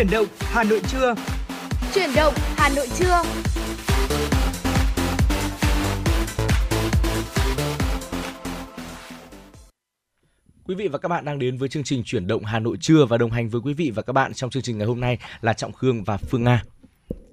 Chuyển động Hà Nội trưa. Chuyển động Hà Nội trưa. Quý vị và các bạn đang đến với chương trình Chuyển động Hà Nội trưa và đồng hành với quý vị và các bạn trong chương trình ngày hôm nay là Trọng Khương và Phương Nga.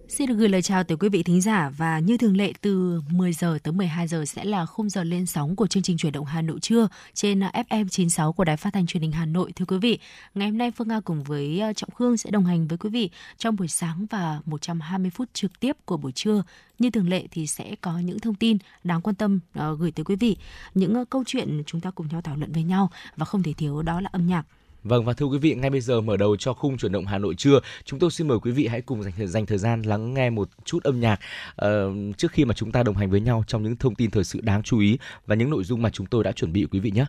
Xin được gửi lời chào tới quý vị thính giả và như thường lệ từ 10 giờ tới 12 giờ sẽ là khung giờ lên sóng của chương trình chuyển động Hà Nội trưa trên à, FM 96 của Đài Phát thanh Truyền hình Hà Nội. Thưa quý vị, ngày hôm nay Phương Nga cùng với à, Trọng Khương sẽ đồng hành với quý vị trong buổi sáng và 120 phút trực tiếp của buổi trưa. Như thường lệ thì sẽ có những thông tin đáng quan tâm à, gửi tới quý vị, những câu chuyện chúng ta cùng nhau thảo luận với nhau và không thể thiếu đó là âm nhạc. Vâng và thưa quý vị, ngay bây giờ mở đầu cho khung chuyển động Hà Nội trưa, chúng tôi xin mời quý vị hãy cùng dành thời, dành thời gian lắng nghe một chút âm nhạc uh, trước khi mà chúng ta đồng hành với nhau trong những thông tin thời sự đáng chú ý và những nội dung mà chúng tôi đã chuẩn bị quý vị nhé.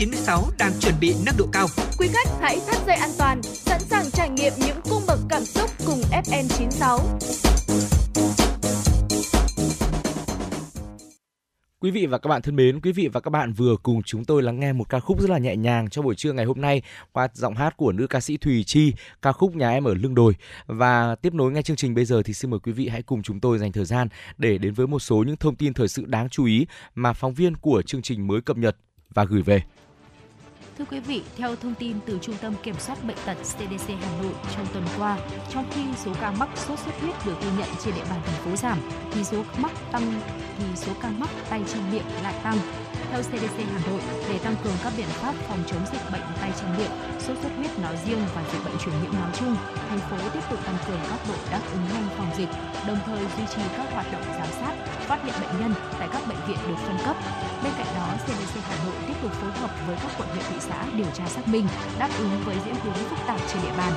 FM96 đang chuẩn bị nâng độ cao. Quý khách hãy thắt dây an toàn, sẵn sàng trải nghiệm những cung bậc cảm xúc cùng FN96. Quý vị và các bạn thân mến, quý vị và các bạn vừa cùng chúng tôi lắng nghe một ca khúc rất là nhẹ nhàng cho buổi trưa ngày hôm nay qua giọng hát của nữ ca sĩ Thùy Chi, ca khúc Nhà em ở lưng đồi. Và tiếp nối ngay chương trình bây giờ thì xin mời quý vị hãy cùng chúng tôi dành thời gian để đến với một số những thông tin thời sự đáng chú ý mà phóng viên của chương trình mới cập nhật và gửi về. Thưa quý vị, theo thông tin từ Trung tâm Kiểm soát Bệnh tật CDC Hà Nội trong tuần qua, trong khi số ca mắc sốt xuất huyết được ghi nhận trên địa bàn thành phố giảm, thì số mắc tăng thì số ca mắc tay chân miệng lại tăng. Theo CDC Hà Nội, để tăng cường các biện pháp phòng chống dịch bệnh tay chân miệng, sốt xuất huyết nói riêng và dịch bệnh truyền nhiễm nói chung, thành phố tiếp tục tăng cường các đội đáp ứng nhanh phòng dịch, đồng thời duy trì các hoạt động giám sát, phát hiện bệnh nhân tại các bệnh viện được phân cấp. Bên cạnh đó, CDC Hà Nội tiếp tục phối hợp với các quận huyện thị xã điều tra xác minh, đáp ứng với diễn biến phức tạp trên địa bàn.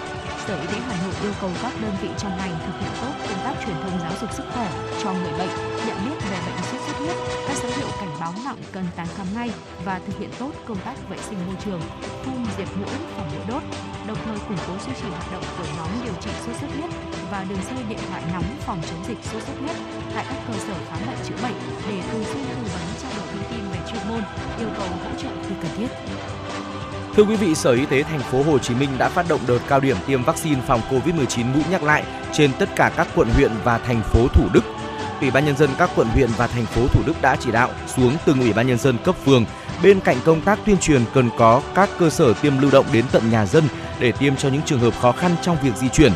Sở Y tế Hà Nội yêu cầu các đơn vị trong ngành thực hiện tốt công tác truyền thông giáo dục sức khỏe cho người bệnh, nhận biết về bệnh sốt xuất huyết, các dấu hiệu cảnh báo nặng cần tái khám ngay và thực hiện tốt công tác vệ sinh môi trường, phun diệt mũi phòng mũi đốt, đồng thời củng cố duy trì hoạt động của nhóm điều trị sốt xuất huyết và đường dây điện thoại nóng phòng chống dịch sốt xuất huyết tại các cơ sở khám bệnh chữa bệnh để thường xuyên tư vấn trao đổi thông tin về chuyên môn, yêu cầu hỗ trợ khi cần thiết. Thưa quý vị, Sở Y tế thành phố Hồ Chí Minh đã phát động đợt cao điểm tiêm vaccine phòng COVID-19 mũi nhắc lại trên tất cả các quận huyện và thành phố Thủ Đức. Ủy ban nhân dân các quận huyện và thành phố Thủ Đức đã chỉ đạo xuống từng ủy ban nhân dân cấp phường bên cạnh công tác tuyên truyền cần có các cơ sở tiêm lưu động đến tận nhà dân để tiêm cho những trường hợp khó khăn trong việc di chuyển.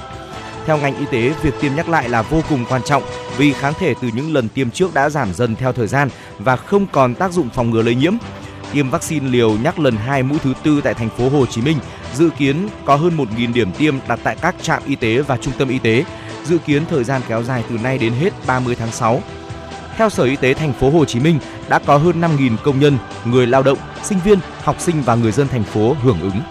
Theo ngành y tế, việc tiêm nhắc lại là vô cùng quan trọng vì kháng thể từ những lần tiêm trước đã giảm dần theo thời gian và không còn tác dụng phòng ngừa lây nhiễm tiêm vaccine liều nhắc lần 2 mũi thứ tư tại thành phố Hồ Chí Minh dự kiến có hơn 1.000 điểm tiêm đặt tại các trạm y tế và trung tâm y tế, dự kiến thời gian kéo dài từ nay đến hết 30 tháng 6. Theo Sở Y tế thành phố Hồ Chí Minh, đã có hơn 5.000 công nhân, người lao động, sinh viên, học sinh và người dân thành phố hưởng ứng.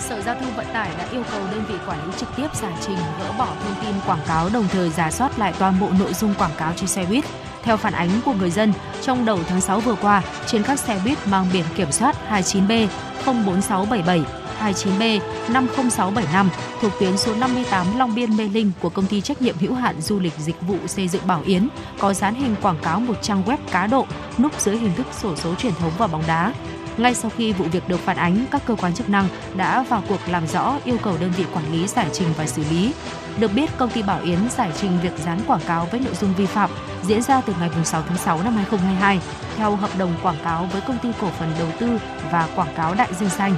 Sở Giao thông Vận tải đã yêu cầu đơn vị quản lý trực tiếp giải trình gỡ bỏ thông tin quảng cáo đồng thời giả soát lại toàn bộ nội dung quảng cáo trên xe buýt theo phản ánh của người dân, trong đầu tháng 6 vừa qua, trên các xe buýt mang biển kiểm soát 29B 04677 29B 50675 thuộc tuyến số 58 Long Biên Mê Linh của công ty trách nhiệm hữu hạn du lịch dịch vụ xây dựng Bảo Yến có dán hình quảng cáo một trang web cá độ núp dưới hình thức sổ số truyền thống và bóng đá. Ngay sau khi vụ việc được phản ánh, các cơ quan chức năng đã vào cuộc làm rõ, yêu cầu đơn vị quản lý giải trình và xử lý. Được biết, công ty Bảo Yến giải trình việc dán quảng cáo với nội dung vi phạm diễn ra từ ngày 6 tháng 6 năm 2022 theo hợp đồng quảng cáo với công ty cổ phần đầu tư và quảng cáo Đại Dương Xanh.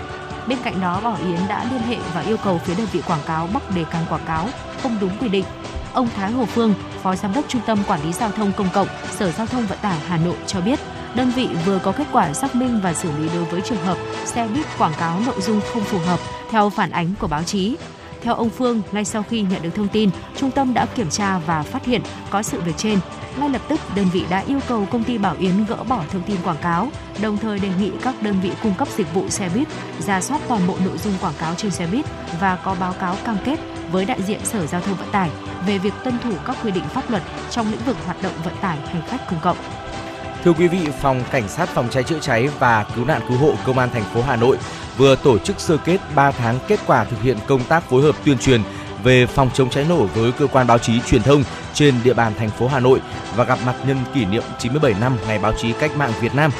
Bên cạnh đó, Bảo Yến đã liên hệ và yêu cầu phía đơn vị quảng cáo bóc đề can quảng cáo không đúng quy định. Ông Thái Hồ Phương, Phó Giám đốc Trung tâm Quản lý Giao thông Công cộng, Sở Giao thông Vận tải Hà Nội cho biết, đơn vị vừa có kết quả xác minh và xử lý đối với trường hợp xe buýt quảng cáo nội dung không phù hợp theo phản ánh của báo chí. Theo ông Phương, ngay sau khi nhận được thông tin, trung tâm đã kiểm tra và phát hiện có sự việc trên. Ngay lập tức, đơn vị đã yêu cầu công ty Bảo Yến gỡ bỏ thông tin quảng cáo, đồng thời đề nghị các đơn vị cung cấp dịch vụ xe buýt ra soát toàn bộ nội dung quảng cáo trên xe buýt và có báo cáo cam kết với đại diện Sở Giao thông Vận tải về việc tuân thủ các quy định pháp luật trong lĩnh vực hoạt động vận tải hành khách công cộng. Thưa quý vị, Phòng Cảnh sát Phòng cháy chữa cháy và Cứu nạn Cứu hộ Công an thành phố Hà Nội vừa tổ chức sơ kết 3 tháng kết quả thực hiện công tác phối hợp tuyên truyền về phòng chống cháy nổ với cơ quan báo chí truyền thông trên địa bàn thành phố Hà Nội và gặp mặt nhân kỷ niệm 97 năm Ngày báo chí cách mạng Việt Nam.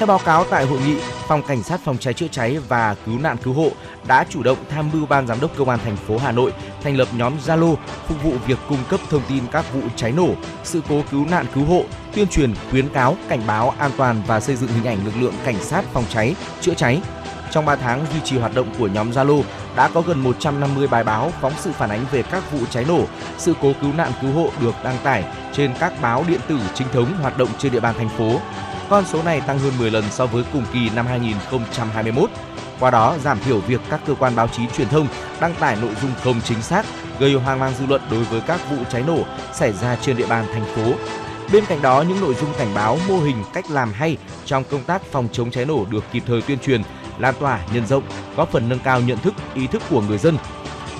Theo báo cáo tại hội nghị, Phòng Cảnh sát Phòng cháy chữa cháy và Cứu nạn Cứu hộ đã chủ động tham mưu Ban Giám đốc Công an thành phố Hà Nội thành lập nhóm Zalo phục vụ việc cung cấp thông tin các vụ cháy nổ, sự cố cứu nạn cứu hộ, tuyên truyền, khuyến cáo, cảnh báo an toàn và xây dựng hình ảnh lực lượng cảnh sát phòng cháy, chữa cháy. Trong 3 tháng duy trì hoạt động của nhóm Zalo đã có gần 150 bài báo phóng sự phản ánh về các vụ cháy nổ, sự cố cứu nạn cứu hộ được đăng tải trên các báo điện tử chính thống hoạt động trên địa bàn thành phố. Con số này tăng hơn 10 lần so với cùng kỳ năm 2021. Qua đó giảm thiểu việc các cơ quan báo chí truyền thông đăng tải nội dung không chính xác, gây hoang mang dư luận đối với các vụ cháy nổ xảy ra trên địa bàn thành phố. Bên cạnh đó, những nội dung cảnh báo, mô hình, cách làm hay trong công tác phòng chống cháy nổ được kịp thời tuyên truyền, lan tỏa, nhân rộng, góp phần nâng cao nhận thức, ý thức của người dân.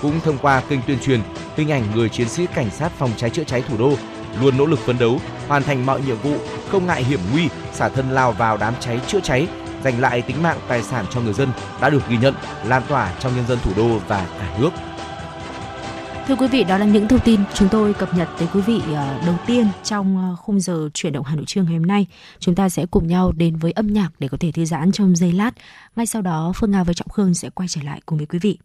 Cũng thông qua kênh tuyên truyền, hình ảnh người chiến sĩ cảnh sát phòng cháy chữa cháy thủ đô luôn nỗ lực phấn đấu, hoàn thành mọi nhiệm vụ, không ngại hiểm nguy, xả thân lao vào đám cháy chữa cháy, giành lại tính mạng tài sản cho người dân đã được ghi nhận, lan tỏa trong nhân dân thủ đô và cả nước. Thưa quý vị, đó là những thông tin chúng tôi cập nhật tới quý vị ờ, đầu tiên trong ờ, khung giờ chuyển động Hà Nội trưa ngày hôm nay. Chúng ta sẽ cùng nhau đến với âm nhạc để có thể thư giãn trong giây lát. Ngay sau đó, Phương Nga và Trọng Khương sẽ quay trở lại cùng với quý vị.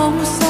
Mong sao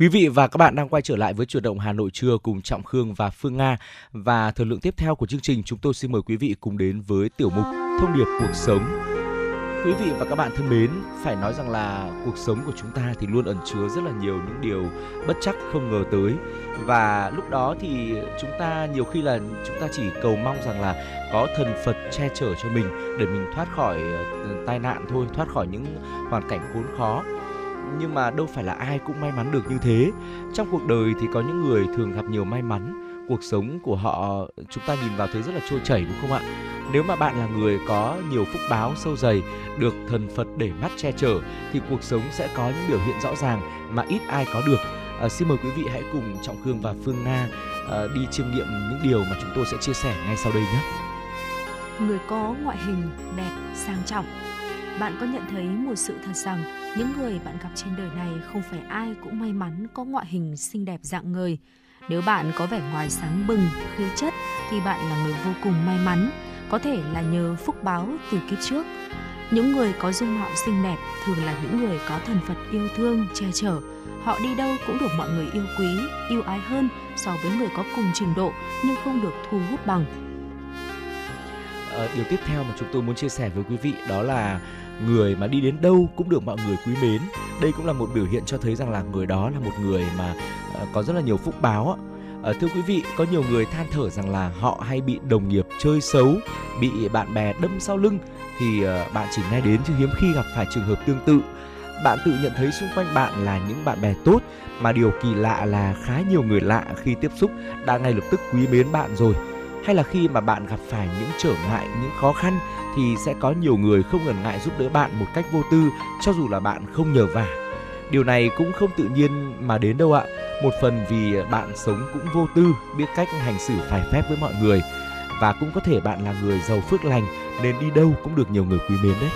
Quý vị và các bạn đang quay trở lại với chuyển động Hà Nội trưa cùng Trọng Khương và Phương Nga. Và thời lượng tiếp theo của chương trình chúng tôi xin mời quý vị cùng đến với tiểu mục Thông điệp cuộc sống. Quý vị và các bạn thân mến, phải nói rằng là cuộc sống của chúng ta thì luôn ẩn chứa rất là nhiều những điều bất chắc không ngờ tới. Và lúc đó thì chúng ta nhiều khi là chúng ta chỉ cầu mong rằng là có thần Phật che chở cho mình để mình thoát khỏi ờ, tai nạn thôi, thoát khỏi những hoàn cảnh khốn khó nhưng mà đâu phải là ai cũng may mắn được như thế. Trong cuộc đời thì có những người thường gặp nhiều may mắn. Cuộc sống của họ chúng ta nhìn vào thấy rất là trôi chảy đúng không ạ? Nếu mà bạn là người có nhiều phúc báo sâu dày được thần phật để mắt che chở thì cuộc sống sẽ có những biểu hiện rõ ràng mà ít ai có được. À, xin mời quý vị hãy cùng trọng khương và phương nga à, đi chiêm nghiệm những điều mà chúng tôi sẽ chia sẻ ngay sau đây nhé. Người có ngoại hình đẹp sang trọng bạn có nhận thấy một sự thật rằng những người bạn gặp trên đời này không phải ai cũng may mắn có ngoại hình xinh đẹp dạng người? Nếu bạn có vẻ ngoài sáng bừng khí chất thì bạn là người vô cùng may mắn có thể là nhờ phúc báo từ kiếp trước. Những người có dung mạo xinh đẹp thường là những người có thần phật yêu thương che chở. Họ đi đâu cũng được mọi người yêu quý yêu ái hơn so với người có cùng trình độ nhưng không được thu hút bằng. À, điều tiếp theo mà chúng tôi muốn chia sẻ với quý vị đó là người mà đi đến đâu cũng được mọi người quý mến. Đây cũng là một biểu hiện cho thấy rằng là người đó là một người mà ờ, có rất là nhiều phúc báo À, thưa quý vị có nhiều người than thở rằng là họ hay bị đồng nghiệp chơi xấu bị bạn bè đâm sau lưng. Thì uh, bạn chỉ nghe đến chứ hiếm khi gặp phải trường hợp tương tự. Bạn tự nhận thấy xung quanh bạn là những bạn bè tốt mà điều kỳ lạ là khá nhiều người lạ khi tiếp xúc đã ngay lập tức quý mến bạn rồi. Hay là khi mà bạn gặp phải những trở ngại những khó khăn thì sẽ có nhiều người không ngần ngại giúp đỡ bạn một cách vô tư, cho dù là bạn không nhờ vả. Điều này cũng không tự nhiên mà đến đâu ạ. Một phần vì bạn sống cũng vô tư, biết cách hành xử phải phép với mọi người, và cũng có thể bạn là người giàu phước lành, nên đi đâu cũng được nhiều người quý mến đấy.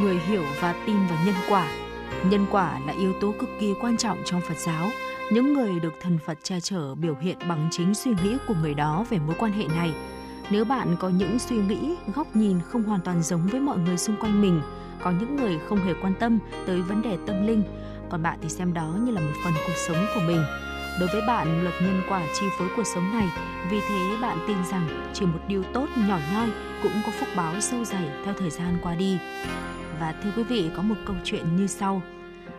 Người hiểu và tin vào nhân quả. Nhân quả là yếu tố cực kỳ quan trọng trong phật giáo. Những người được thần phật che chở biểu hiện bằng chính suy nghĩ của người đó về mối quan hệ này nếu bạn có những suy nghĩ góc nhìn không hoàn toàn giống với mọi người xung quanh mình có những người không hề quan tâm tới vấn đề tâm linh còn bạn thì xem đó như là một phần cuộc sống của mình. Đối với bạn, luật nhân quả chi phối cuộc sống này, vì thế bạn tin rằng chỉ một điều tốt nhỏ nhoi cũng có phúc báo sâu dày theo thời gian qua đi. Và thưa quý vị, có một câu chuyện như sau.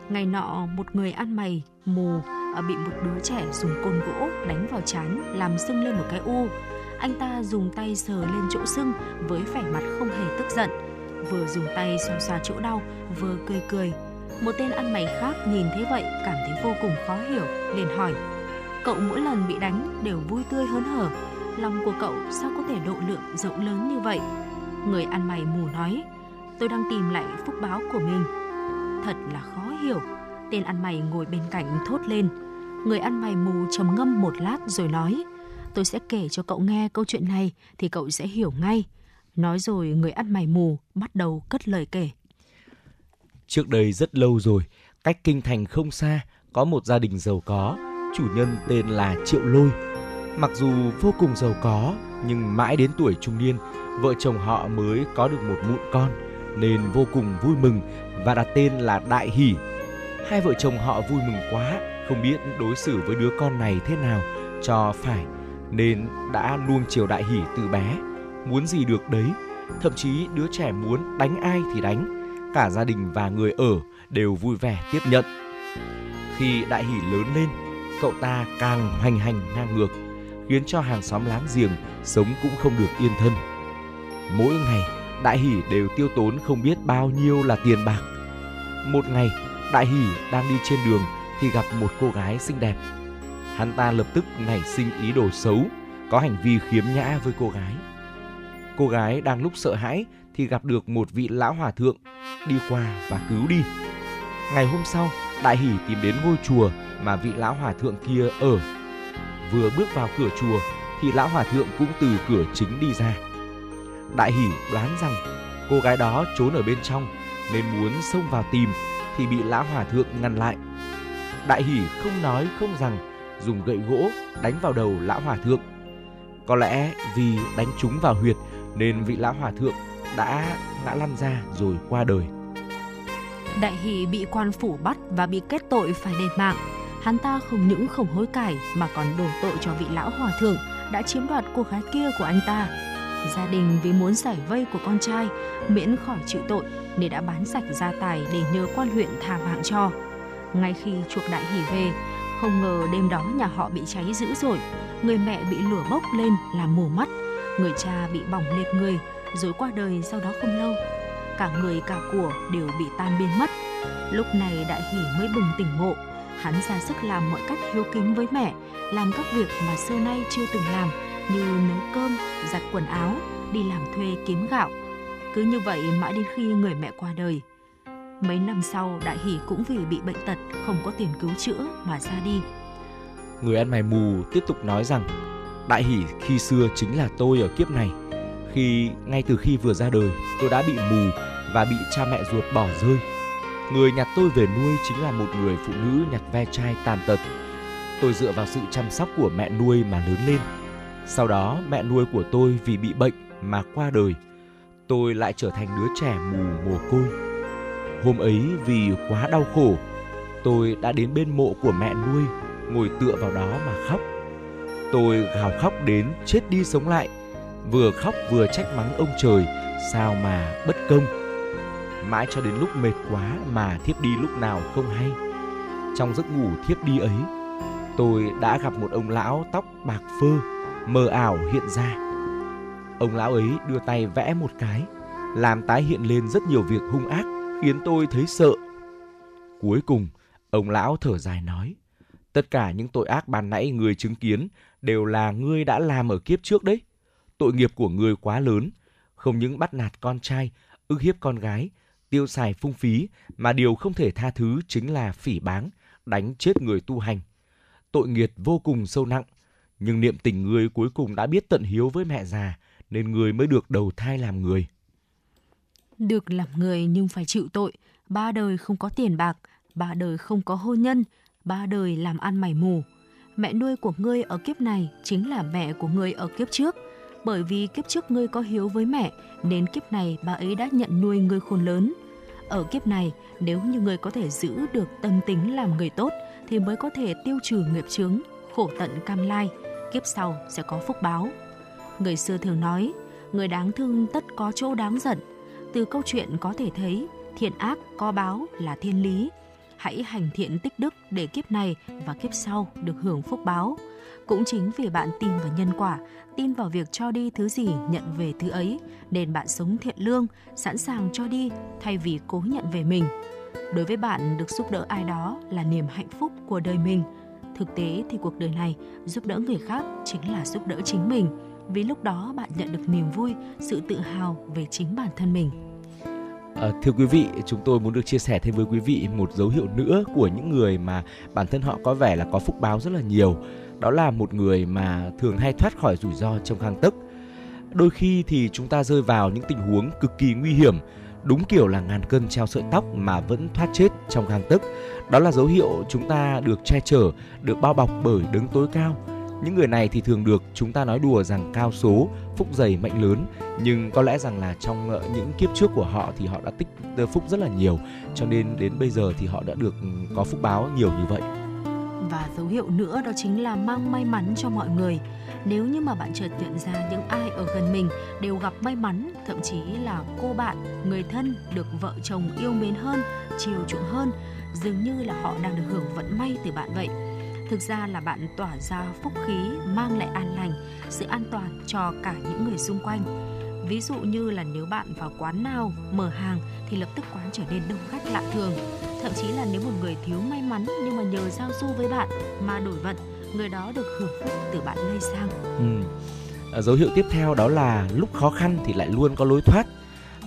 Ngày nọ, một người ăn mày, mù, ờ, bị một đứa trẻ dùng côn gỗ đánh vào trán làm sưng lên một cái u. Anh ta dùng tay sờ lên chỗ sưng với vẻ mặt không hề tức giận, vừa dùng tay xoa xoa chỗ đau, vừa cười cười. Một tên ăn mày khác nhìn thấy vậy cảm thấy vô cùng khó hiểu, liền hỏi: "Cậu mỗi lần bị đánh đều vui tươi hớn hở, lòng của cậu sao có thể độ lượng rộng lớn như vậy?" Người ăn mày mù nói: "Tôi đang tìm lại phúc báo của mình." Thật là khó hiểu. Tên ăn mày ngồi bên cạnh thốt lên. Người ăn mày mù trầm ngâm một lát rồi nói: "Tôi sẽ kể cho cậu nghe câu chuyện này thì cậu sẽ hiểu ngay." Nói rồi người ăn mày mù bắt đầu cất lời kể. Trước đây rất lâu rồi, cách kinh thành không xa, có một gia đình giàu có, chủ nhân tên là Triệu Lôi. Mặc dù vô cùng giàu có, nhưng mãi đến tuổi trung niên, vợ chồng họ mới có được một mụn con, nên vô cùng vui mừng và đặt tên là Đại Hỷ. Hai vợ chồng họ vui mừng quá, không biết đối xử với đứa con này thế nào cho phải, nên đã luôn chiều Đại Hỷ từ bé, muốn gì được đấy. Thậm chí đứa trẻ muốn đánh ai thì đánh, cả gia đình và người ở đều vui vẻ tiếp nhận. Khi đại hỷ lớn lên, cậu ta càng hoành hành ngang ngược, khiến cho hàng xóm láng giềng sống cũng không được yên thân. Mỗi ngày, đại hỷ đều tiêu tốn không biết bao nhiêu là tiền bạc. Một ngày, đại hỷ đang đi trên đường thì gặp một cô gái xinh đẹp. Hắn ta lập tức nảy sinh ý đồ xấu, có hành vi khiếm nhã với cô gái. Cô gái đang lúc sợ hãi thì gặp được một vị lão hòa thượng đi qua và cứu đi. Ngày hôm sau, Đại Hỷ tìm đến ngôi chùa mà vị lão hòa thượng kia ở. Vừa bước vào cửa chùa thì lão hòa thượng cũng từ cửa chính đi ra. Đại Hỷ đoán rằng cô gái đó trốn ở bên trong nên muốn xông vào tìm thì bị lão hòa thượng ngăn lại. Đại Hỷ không nói không rằng dùng gậy gỗ đánh vào đầu lão hòa thượng. Có lẽ vì đánh trúng vào huyệt nên vị lão hòa thượng đã ngã lăn ra rồi qua đời. Đại hỷ bị quan phủ bắt và bị kết tội phải đền mạng. Hắn ta không những không hối cải mà còn đổ tội cho vị lão hòa thượng đã chiếm đoạt cô gái kia của anh ta. Gia đình vì muốn giải vây của con trai miễn khỏi chịu tội nên đã bán sạch gia tài để nhờ quan huyện tha mạng cho. Ngay khi chuộc đại hỷ về, không ngờ đêm đó nhà họ bị cháy dữ dội, người mẹ bị lửa bốc lên làm mù mắt, người cha bị bỏng liệt người rồi qua đời sau đó không lâu. Cả người cả của đều bị tan biến mất. Lúc này Đại Hỷ mới bừng tỉnh ngộ, hắn ra sức làm mọi cách hiếu kính với mẹ, làm các việc mà xưa nay chưa từng làm như nấu cơm, giặt quần áo, đi làm thuê kiếm gạo. Cứ như vậy mãi đến khi người mẹ qua đời. Mấy năm sau, Đại Hỷ cũng vì bị bệnh tật không có tiền cứu chữa mà ra đi. Người ăn mày mù tiếp tục nói rằng Đại Hỷ khi xưa chính là tôi ở kiếp này khi ngay từ khi vừa ra đời tôi đã bị mù và bị cha mẹ ruột bỏ rơi. Người nhặt tôi về nuôi chính là một người phụ nữ nhặt ve chai tàn tật. Tôi dựa vào sự chăm sóc của mẹ nuôi mà lớn lên. Sau đó mẹ nuôi của tôi vì bị bệnh mà qua đời. Tôi lại trở thành đứa trẻ mù mồ côi. Hôm ấy vì quá đau khổ, tôi đã đến bên mộ của mẹ nuôi, ngồi tựa vào đó mà khóc. Tôi gào khóc đến chết đi sống lại vừa khóc vừa trách mắng ông trời sao mà bất công. Mãi cho đến lúc mệt quá mà thiếp đi lúc nào không hay. Trong giấc ngủ thiếp đi ấy tôi đã gặp một ông lão tóc bạc phơ mờ ảo hiện ra. Ông lão ấy đưa tay vẽ một cái làm tái hiện lên rất nhiều việc hung ác khiến tôi thấy sợ cuối cùng ông lão thở dài nói tất cả những tội ác ban nãy người chứng kiến đều là ngươi đã làm ở kiếp trước đấy tội nghiệp của người quá lớn, không những bắt nạt con trai, ức hiếp con gái, tiêu xài phung phí mà điều không thể tha thứ chính là phỉ báng, đánh chết người tu hành. Tội nghiệt vô cùng sâu nặng, nhưng niệm tình người cuối cùng đã biết tận hiếu với mẹ già nên người mới được đầu thai làm người. Được làm người nhưng phải chịu tội, ba đời không có tiền bạc, ba đời không có hôn nhân, ba đời làm ăn mày mù. Mẹ nuôi của ngươi ở kiếp này chính là mẹ của ngươi ở kiếp trước – bởi vì kiếp trước ngươi có hiếu với mẹ nên kiếp này bà ấy đã nhận nuôi ngươi khôn lớn. Ở kiếp này, nếu như người có thể giữ được tâm tính làm người tốt thì mới có thể tiêu trừ nghiệp chướng, khổ tận cam lai, kiếp sau sẽ có phúc báo. Người xưa thường nói, người đáng thương tất có chỗ đáng giận. Từ câu chuyện có thể thấy, thiện ác có báo là thiên lý. Hãy hành thiện tích đức để kiếp này và kiếp sau được hưởng phúc báo. Cũng chính vì bạn tin vào nhân quả, tin vào việc cho đi thứ gì nhận về thứ ấy, nên bạn sống thiện lương, sẵn sàng cho đi thay vì cố nhận về mình. Đối với bạn, được giúp đỡ ai đó là niềm hạnh phúc của đời mình. Thực tế thì cuộc đời này, giúp đỡ người khác chính là giúp đỡ chính mình, vì lúc đó bạn nhận được niềm vui, sự tự hào về chính bản thân mình. À, thưa quý vị, chúng tôi muốn được chia sẻ thêm với quý vị một dấu hiệu nữa của những người mà bản thân họ có vẻ là có phúc báo rất là nhiều. Đó là một người mà thường hay thoát khỏi rủi ro trong gang tấc. Đôi khi thì chúng ta rơi vào những tình huống cực kỳ nguy hiểm, đúng kiểu là ngàn cân treo sợi tóc mà vẫn thoát chết trong gang tấc. Đó là dấu hiệu chúng ta được che chở, được bao bọc bởi đứng tối cao. Những người này thì thường được chúng ta nói đùa rằng cao số, phúc dày mệnh lớn, nhưng có lẽ rằng là trong ờ, những kiếp trước của họ thì họ đã tích phúc rất là nhiều, cho nên đến bây giờ thì họ đã được ừ, có phúc báo nhiều như vậy. Và dấu hiệu nữa đó chính là mang may mắn cho mọi người. Nếu như mà bạn chợt nhận ra những ai ở gần mình đều gặp may mắn, thậm chí là cô bạn, người thân được vợ chồng yêu mến hơn, chiều chuộng hơn, dường như là họ đang được hưởng vận may từ bạn vậy. Thực ra là bạn tỏa ra phúc khí, mang lại an lành, sự an toàn cho cả những người xung quanh. Ví dụ như là nếu bạn vào quán nào mở hàng thì lập tức quán trở nên đông khách lạ thường. Thậm chí là nếu một người thiếu may mắn nhưng mà nhờ giao du với bạn mà đổi vận, người đó được hưởng phúc từ bạn lây sang. Ừ. À, dấu hiệu tiếp theo đó là lúc khó khăn thì lại luôn có lối thoát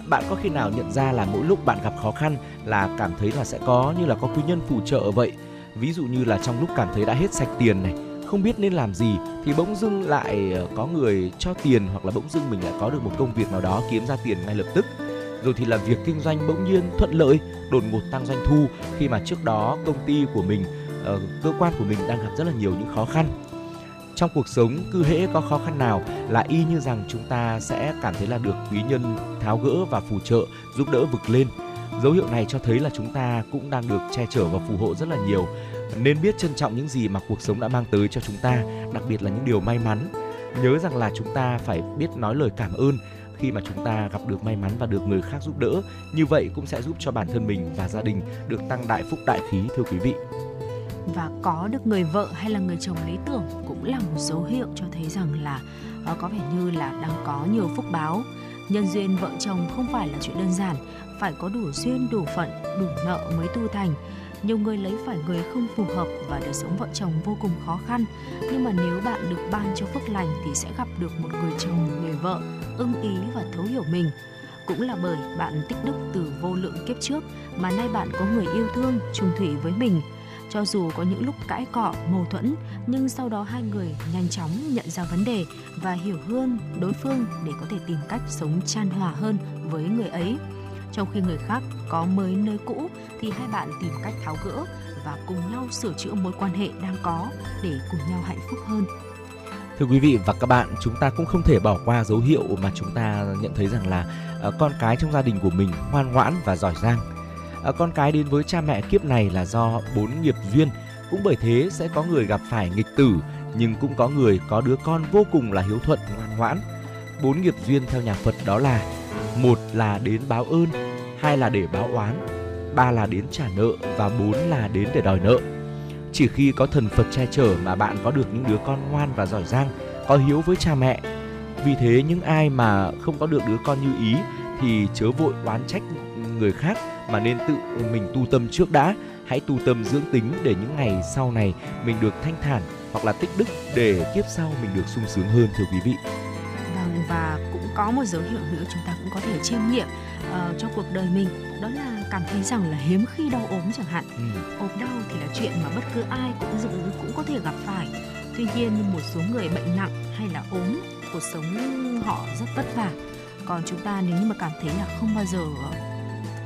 bạn có khi nào nhận ra là mỗi lúc bạn gặp khó khăn là cảm thấy là sẽ có như là có quý nhân phù trợ vậy ví dụ như là trong lúc cảm thấy đã hết sạch tiền này, không biết nên làm gì, thì bỗng dưng lại ờ, có người cho tiền hoặc là bỗng dưng mình lại có được một công việc nào đó, kiếm ra tiền ngay lập tức. Rồi thì là việc kinh doanh bỗng nhiên thuận lợi, đột ngột tăng doanh thu, khi mà trước đó công ty của mình ờ, cơ quan của mình đang gặp rất là nhiều những khó khăn. Trong cuộc sống, cứ hễ có khó khăn nào là y như rằng chúng ta sẽ cảm thấy là được quý nhân tháo gỡ và phù trợ, giúp đỡ vực lên dấu hiệu này cho thấy là chúng ta cũng đang được che chở và phù hộ rất là nhiều. Nên biết trân trọng những gì mà cuộc sống đã mang tới cho chúng ta, đặc biệt là những điều may mắn. Nhớ rằng là chúng ta phải biết nói lời cảm ơn khi mà chúng ta gặp được may mắn và được người khác giúp đỡ. Như vậy cũng sẽ giúp cho bản thân mình và gia đình được tăng đại phúc đại khí, thưa quý vị. Và có được người vợ hay là người chồng lý tưởng cũng là một dấu hiệu cho thấy rằng là ờ, có vẻ như là đang có nhiều phúc báo. Nhân duyên vợ chồng không phải là chuyện đơn giản phải có đủ duyên, đủ phận, đủ nợ mới tu thành. Nhiều người lấy phải người không phù hợp và đời sống vợ chồng vô cùng khó khăn. Nhưng mà nếu bạn được ban cho phước lành thì sẽ gặp được một người chồng, người vợ ưng ý và thấu hiểu mình. Cũng là bởi bạn tích đức từ vô lượng kiếp trước mà nay bạn có người yêu thương trung thủy với mình. Cho dù có những lúc cãi cọ, mâu thuẫn, nhưng sau đó hai người nhanh chóng nhận ra vấn đề và hiểu hơn đối phương để có thể tìm cách sống chan hòa hơn với người ấy trong khi người khác có mới nơi cũ thì hai bạn tìm cách tháo gỡ và cùng nhau sửa chữa mối quan hệ đang có để cùng nhau hạnh phúc hơn. Thưa quý vị và các bạn, chúng ta cũng không thể bỏ qua dấu hiệu mà chúng ta nhận thấy rằng là ờ, con cái trong gia đình của mình ngoan ngoãn và giỏi giang. Ờ, con cái đến với cha mẹ kiếp này là do bốn nghiệp duyên, cũng bởi thế sẽ có người gặp phải nghịch tử, nhưng cũng có người có đứa con vô cùng là hiếu thuận ngoan ngoãn. Bốn nghiệp duyên theo nhà Phật đó là một là đến báo ơn, hai là để báo oán, ba là đến trả nợ và bốn là đến để đòi nợ. Chỉ khi có thần phật che chở mà bạn có được những đứa con ngoan và giỏi giang, có hiếu với cha mẹ. Vì thế những ai mà không có được đứa con như ý thì chớ vội oán trách người khác mà nên tự mình tu tâm trước đã. Hãy tu tâm dưỡng tính để những ngày sau này mình được thanh thản hoặc là tích đức để kiếp sau mình được sung sướng hơn, thưa quý vị. Vâng và có một dấu hiệu nữa chúng ta cũng có thể chiêm nghiệm uh, cho cuộc đời mình. Đó là cảm thấy rằng là hiếm khi đau ốm chẳng hạn. Ừ. ốm đau thì là chuyện mà bất cứ ai cũng dự cũng có thể gặp phải. Tuy nhiên một số người bệnh nặng hay là ốm cuộc sống họ rất vất vả. Còn chúng ta nếu như mà cảm thấy là không bao giờ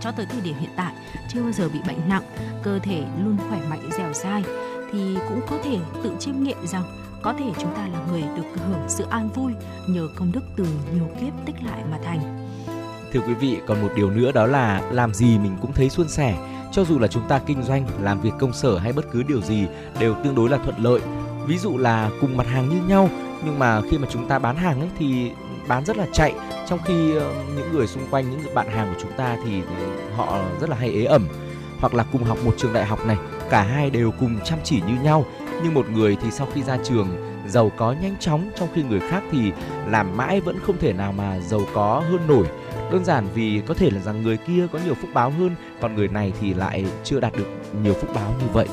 cho tới thời điểm hiện tại chưa bao giờ bị bệnh nặng cơ thể luôn khỏe mạnh dẻo dai thì cũng có thể tự chiêm nghiệm rằng có thể chúng ta là người được hưởng sự an vui nhờ công đức từ nhiều kiếp tích lại mà thành. Thưa quý vị, còn một điều nữa đó là làm gì mình cũng thấy suôn sẻ. Cho dù là chúng ta kinh doanh, làm việc công sở hay bất cứ điều gì đều tương đối là thuận lợi. Ví dụ là cùng mặt hàng như nhau nhưng mà khi mà chúng ta bán hàng ấy thì bán rất là chạy trong khi ờ, những người xung quanh những bạn hàng của chúng ta thì họ rất là hay ế ẩm hoặc là cùng học một trường đại học này cả hai đều cùng chăm chỉ như nhau nhưng một người thì sau khi ra trường giàu có nhanh chóng trong khi người khác thì làm mãi vẫn không thể nào mà giàu có hơn nổi. Đơn giản vì có thể là rằng người kia có nhiều phúc báo hơn còn người này thì lại chưa đạt được nhiều phúc báo như vậy.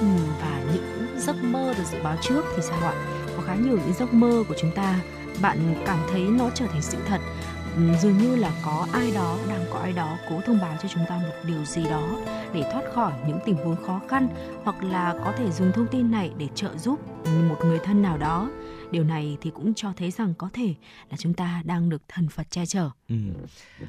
Ừ, và những giấc mơ được dự báo trước thì sao ạ? Có khá nhiều những giấc mơ của chúng ta bạn cảm thấy nó trở thành sự thật. Ừ, dường như là có ai đó đang có ai đó cố thông báo cho chúng ta một điều gì đó để thoát khỏi những tình huống khó khăn hoặc là có thể dùng thông tin này để trợ giúp một người thân nào đó điều này thì cũng cho thấy rằng có thể là chúng ta đang được thần Phật che chở. Ừ.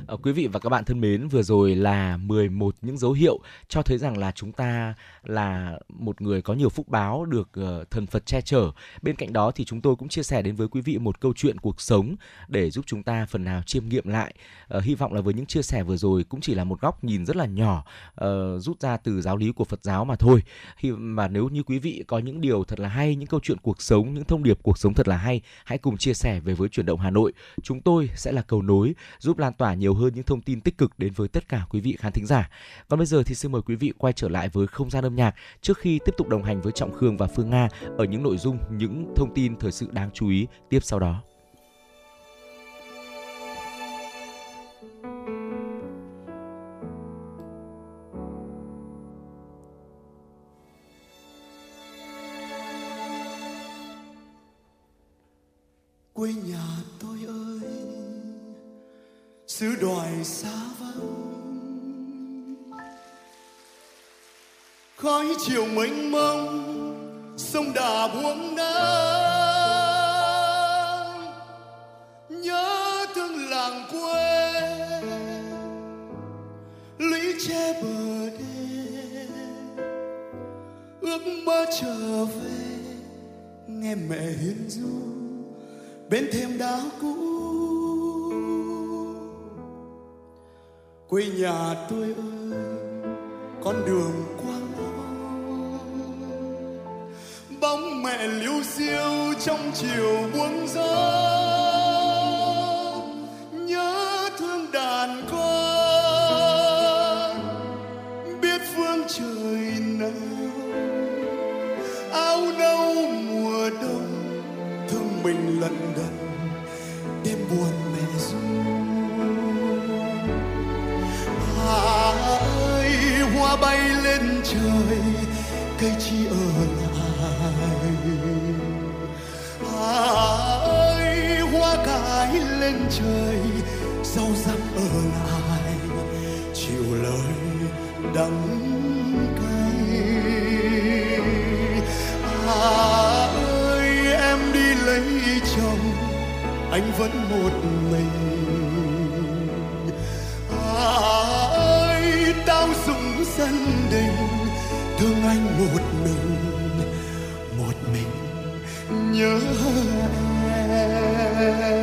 Ờ, quý vị và các bạn thân mến, vừa rồi là 11 những dấu hiệu cho thấy rằng là chúng ta là một người có nhiều phúc báo được uh, thần Phật che chở. Bên cạnh đó thì chúng tôi cũng chia sẻ đến với quý vị một câu chuyện cuộc sống để giúp chúng ta phần nào chiêm nghiệm lại. Uh, hy vọng là với những chia sẻ vừa rồi cũng chỉ là một góc nhìn rất là nhỏ uh, rút ra từ giáo lý của Phật giáo mà thôi. Khi mà nếu như quý vị có những điều thật là hay, những câu chuyện cuộc sống, những thông điệp cuộc sống thật là hay, hãy cùng chia sẻ về với chuyển động Hà Nội. Chúng tôi sẽ là cầu nối giúp lan tỏa nhiều hơn những thông tin tích cực đến với tất cả quý vị khán thính giả. Còn bây giờ thì xin mời quý vị quay trở lại với không gian âm nhạc trước khi tiếp tục đồng hành với Trọng Khương và Phương Nga ở những nội dung, những thông tin thời sự đáng chú ý tiếp sau đó. quê nhà tôi ơi xứ đoài xa vắng khói chiều mênh mông, sông đà buông nắng. Nhớ thương làng quê, lũy che bờ đê. Ước mơ trở về, nghe mẹ hiền du bên thêm đá cũ. Quê nhà tôi ơi, con đường mẹ liêu xiêu trong chiều buông gió. Nhớ thương đàn con biết phương trời nào áo nâu mùa đông, thương mình lần đần đêm buồn mẹ ru. À ơi, hoa bay lên trời, cây chi ở lên trời, rau răm ở lại chịu lời đắng cay. À ơi, em đi lấy chồng, anh vẫn một mình. À ơi, tao dùng dân đình, thương anh một mình một mình nhớ em.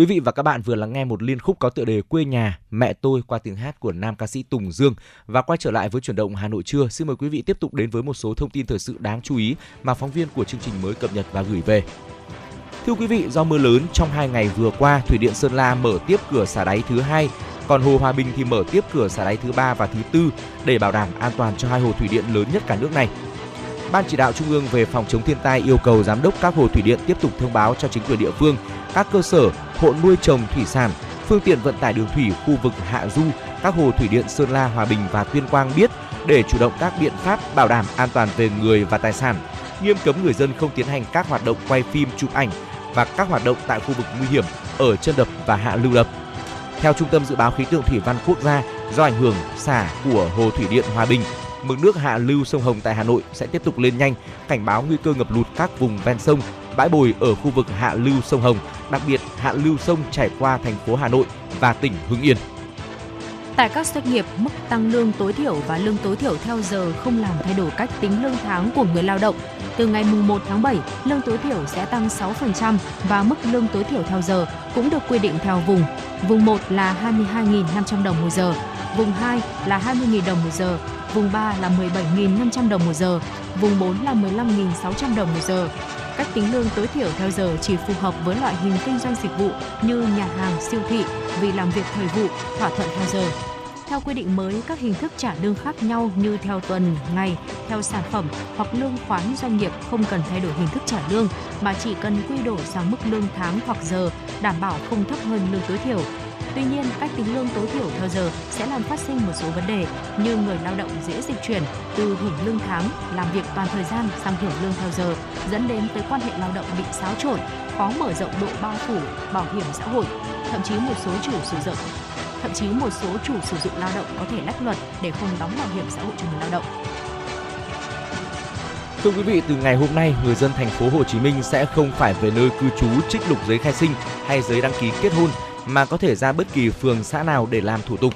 Quý vị và các bạn vừa lắng nghe một liên khúc có tựa đề Quê nhà, mẹ tôi qua tiếng hát của nam ca sĩ Tùng Dương và quay trở lại với chuyển động Hà Nội trưa. Xin mời quý vị tiếp tục đến với một số thông tin thời sự đáng chú ý mà phóng viên của chương trình mới cập nhật và gửi về. Thưa quý vị, do mưa lớn trong hai ngày vừa qua, thủy điện Sơn La mở tiếp cửa xả đáy thứ hai, còn hồ Hòa Bình thì mở tiếp cửa xả đáy thứ ba và thứ tư để bảo đảm an toàn cho hai hồ thủy điện lớn nhất cả nước này. Ban chỉ đạo Trung ương về phòng chống thiên tai yêu cầu giám đốc các hồ thủy điện tiếp tục thông báo cho chính quyền địa phương, các cơ sở, hộ nuôi trồng thủy sản, phương tiện vận tải đường thủy khu vực hạ du, các hồ thủy điện Sơn La, Hòa Bình và Tuyên Quang biết để chủ động các biện pháp bảo đảm an toàn về người và tài sản, nghiêm cấm người dân không tiến hành các hoạt động quay phim chụp ảnh và các hoạt động tại khu vực nguy hiểm ở chân đập và hạ lưu đập. Theo Trung tâm Dự báo Khí tượng Thủy văn Quốc gia, do ảnh hưởng xả của Hồ Thủy điện Hòa Bình, mực nước hạ lưu sông Hồng tại Hà Nội sẽ tiếp tục lên nhanh, cảnh báo nguy cơ ngập lụt các vùng ven sông, bãi bồi ở khu vực hạ lưu sông Hồng, đặc biệt hạ lưu sông chảy qua thành phố Hà Nội và tỉnh Hưng Yên. Tại các doanh nghiệp, mức tăng lương tối thiểu và lương tối thiểu theo giờ không làm thay đổi cách tính lương tháng của người lao động. Từ ngày 1 tháng 7, lương tối thiểu sẽ tăng 6% và mức lương tối thiểu theo giờ cũng được quy định theo vùng. Vùng 1 là 22.500 đồng một giờ, vùng 2 là 20.000 đồng một giờ, vùng 3 là 17.500 đồng một giờ, vùng 4 là 15.600 đồng một giờ. Cách tính lương tối thiểu theo giờ chỉ phù hợp với loại hình kinh doanh dịch vụ như nhà hàng, siêu thị vì làm việc thời vụ, thỏa thuận theo giờ. Theo quy định mới, các hình thức trả lương khác nhau như theo tuần, ngày, theo sản phẩm hoặc lương khoán doanh nghiệp không cần thay đổi hình thức trả lương mà chỉ cần quy đổi sang mức lương tháng hoặc giờ, đảm bảo không thấp hơn lương tối thiểu. Tuy nhiên, cách tính lương tối thiểu theo giờ sẽ làm phát sinh một số vấn đề như người lao động dễ dịch chuyển từ hưởng lương tháng, làm việc toàn thời gian sang hưởng lương theo giờ, dẫn đến tới quan hệ lao động bị xáo trộn, khó mở rộng độ bao phủ bảo hiểm xã hội. Thậm chí một số chủ sử dụng thậm chí một số chủ sử dụng lao động có thể lách luật để không đóng bảo hiểm xã hội cho người lao động. Thưa quý vị, từ ngày hôm nay, người dân thành phố Hồ Chí Minh sẽ không phải về nơi cư trú trích lục giấy khai sinh hay giấy đăng ký kết hôn mà có thể ra bất kỳ phường xã nào để làm thủ tục.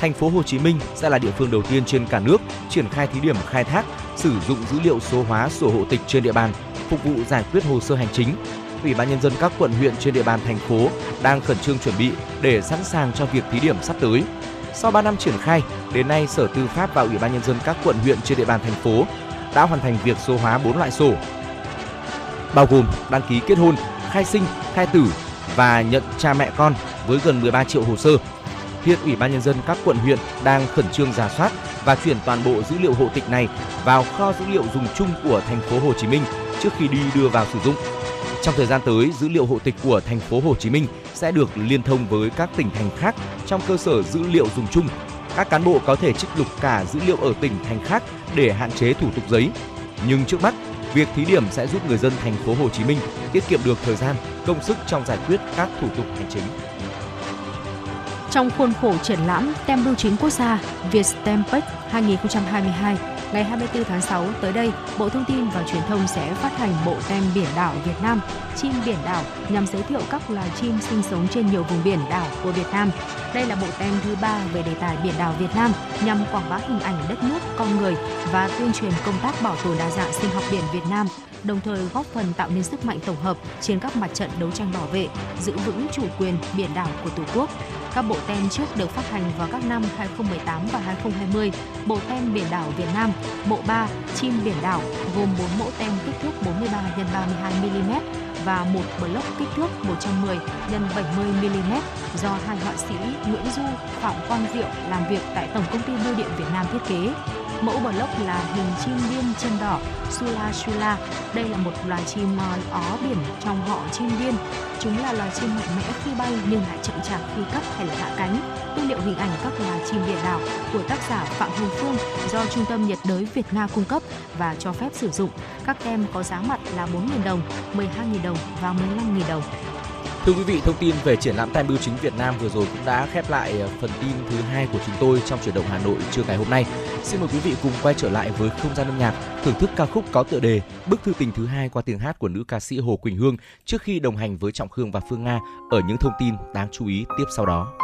Thành phố Hồ Chí Minh sẽ là địa phương đầu tiên trên cả nước triển khai thí điểm khai thác sử dụng dữ liệu số hóa sổ hộ tịch trên địa bàn phục vụ giải quyết hồ sơ hành chính. Ủy ban nhân dân các quận huyện trên địa bàn thành phố đang khẩn trương chuẩn bị để sẵn sàng cho việc thí điểm sắp tới. Sau 3 năm triển khai, đến nay Sở Tư pháp và Ủy ban nhân dân các quận huyện trên địa bàn thành phố đã hoàn thành việc số hóa 4 loại sổ bao gồm đăng ký kết hôn, khai sinh, khai tử và nhận cha mẹ con với gần 13 triệu hồ sơ. Hiện Ủy ban nhân dân các quận huyện đang khẩn trương giả soát và chuyển toàn bộ dữ liệu hộ tịch này vào kho dữ liệu dùng chung của thành phố Hồ Chí Minh trước khi đi đưa vào sử dụng. Trong thời gian tới, dữ liệu hộ tịch của thành phố Hồ Chí Minh sẽ được liên thông với các tỉnh thành khác trong cơ sở dữ liệu dùng chung. Các cán bộ có thể trích lục cả dữ liệu ở tỉnh thành khác để hạn chế thủ tục giấy. Nhưng trước mắt, việc thí điểm sẽ giúp người dân thành phố Hồ Chí Minh tiết kiệm được thời gian, công sức trong giải quyết các thủ tục hành chính. Trong khuôn khổ triển lãm Tem bưu chính quốc gia Vietstempec 2022, ngày 24 tháng 6 tới đây, Bộ Thông tin và Truyền thông sẽ phát hành bộ tem biển đảo Việt Nam, chim biển đảo nhằm giới thiệu các loài chim sinh sống trên nhiều vùng biển đảo của Việt Nam. Đây là bộ tem thứ ba về đề tài biển đảo Việt Nam nhằm quảng bá hình ảnh đất nước, con người và tuyên truyền công tác bảo tồn đa dạng sinh học biển Việt Nam đồng thời góp phần tạo nên sức mạnh tổng hợp trên các mặt trận đấu tranh bảo vệ, giữ vững chủ quyền biển đảo của Tổ quốc. Các bộ tem trước được phát hành vào các năm 2018 và 2020. Bộ tem biển đảo Việt Nam, bộ 3 chim biển đảo gồm 4 mẫu tem kích thước 43 x 32 mm và một block kích thước 110 x 70 mm do hai họa sĩ Nguyễn Du, Phạm Quang Diệu làm việc tại Tổng công ty Bưu điện Việt Nam thiết kế. Mẫu block là hình chim điên chân đỏ Sula Sula. Đây là một loài chim à, ó biển trong họ chim điên. Chúng là loài chim mạnh mẽ khi bay nhưng lại chậm chạp khi cất hay là hạ cánh. Tư liệu hình ảnh các loài chim biển đảo của tác giả Phạm Hồng Phương do Trung tâm nhiệt đới Việt Nga cung cấp và cho phép sử dụng. Các tem có giá mặt là 4.000 đồng, 12.000 đồng và 15.000 đồng. Thưa quý vị, thông tin về triển lãm tem bưu chính Việt Nam vừa rồi cũng đã khép lại ờ, phần tin thứ hai của chúng tôi trong chuyển động Hà Nội trưa ngày hôm nay. Xin mời quý vị cùng quay trở lại với không gian âm nhạc, thưởng thức ca khúc có tựa đề Bức thư tình thứ hai qua tiếng hát của nữ ca sĩ Hồ Quỳnh Hương trước khi đồng hành với Trọng Khương và Phương Nga ở những thông tin đáng chú ý tiếp sau đó.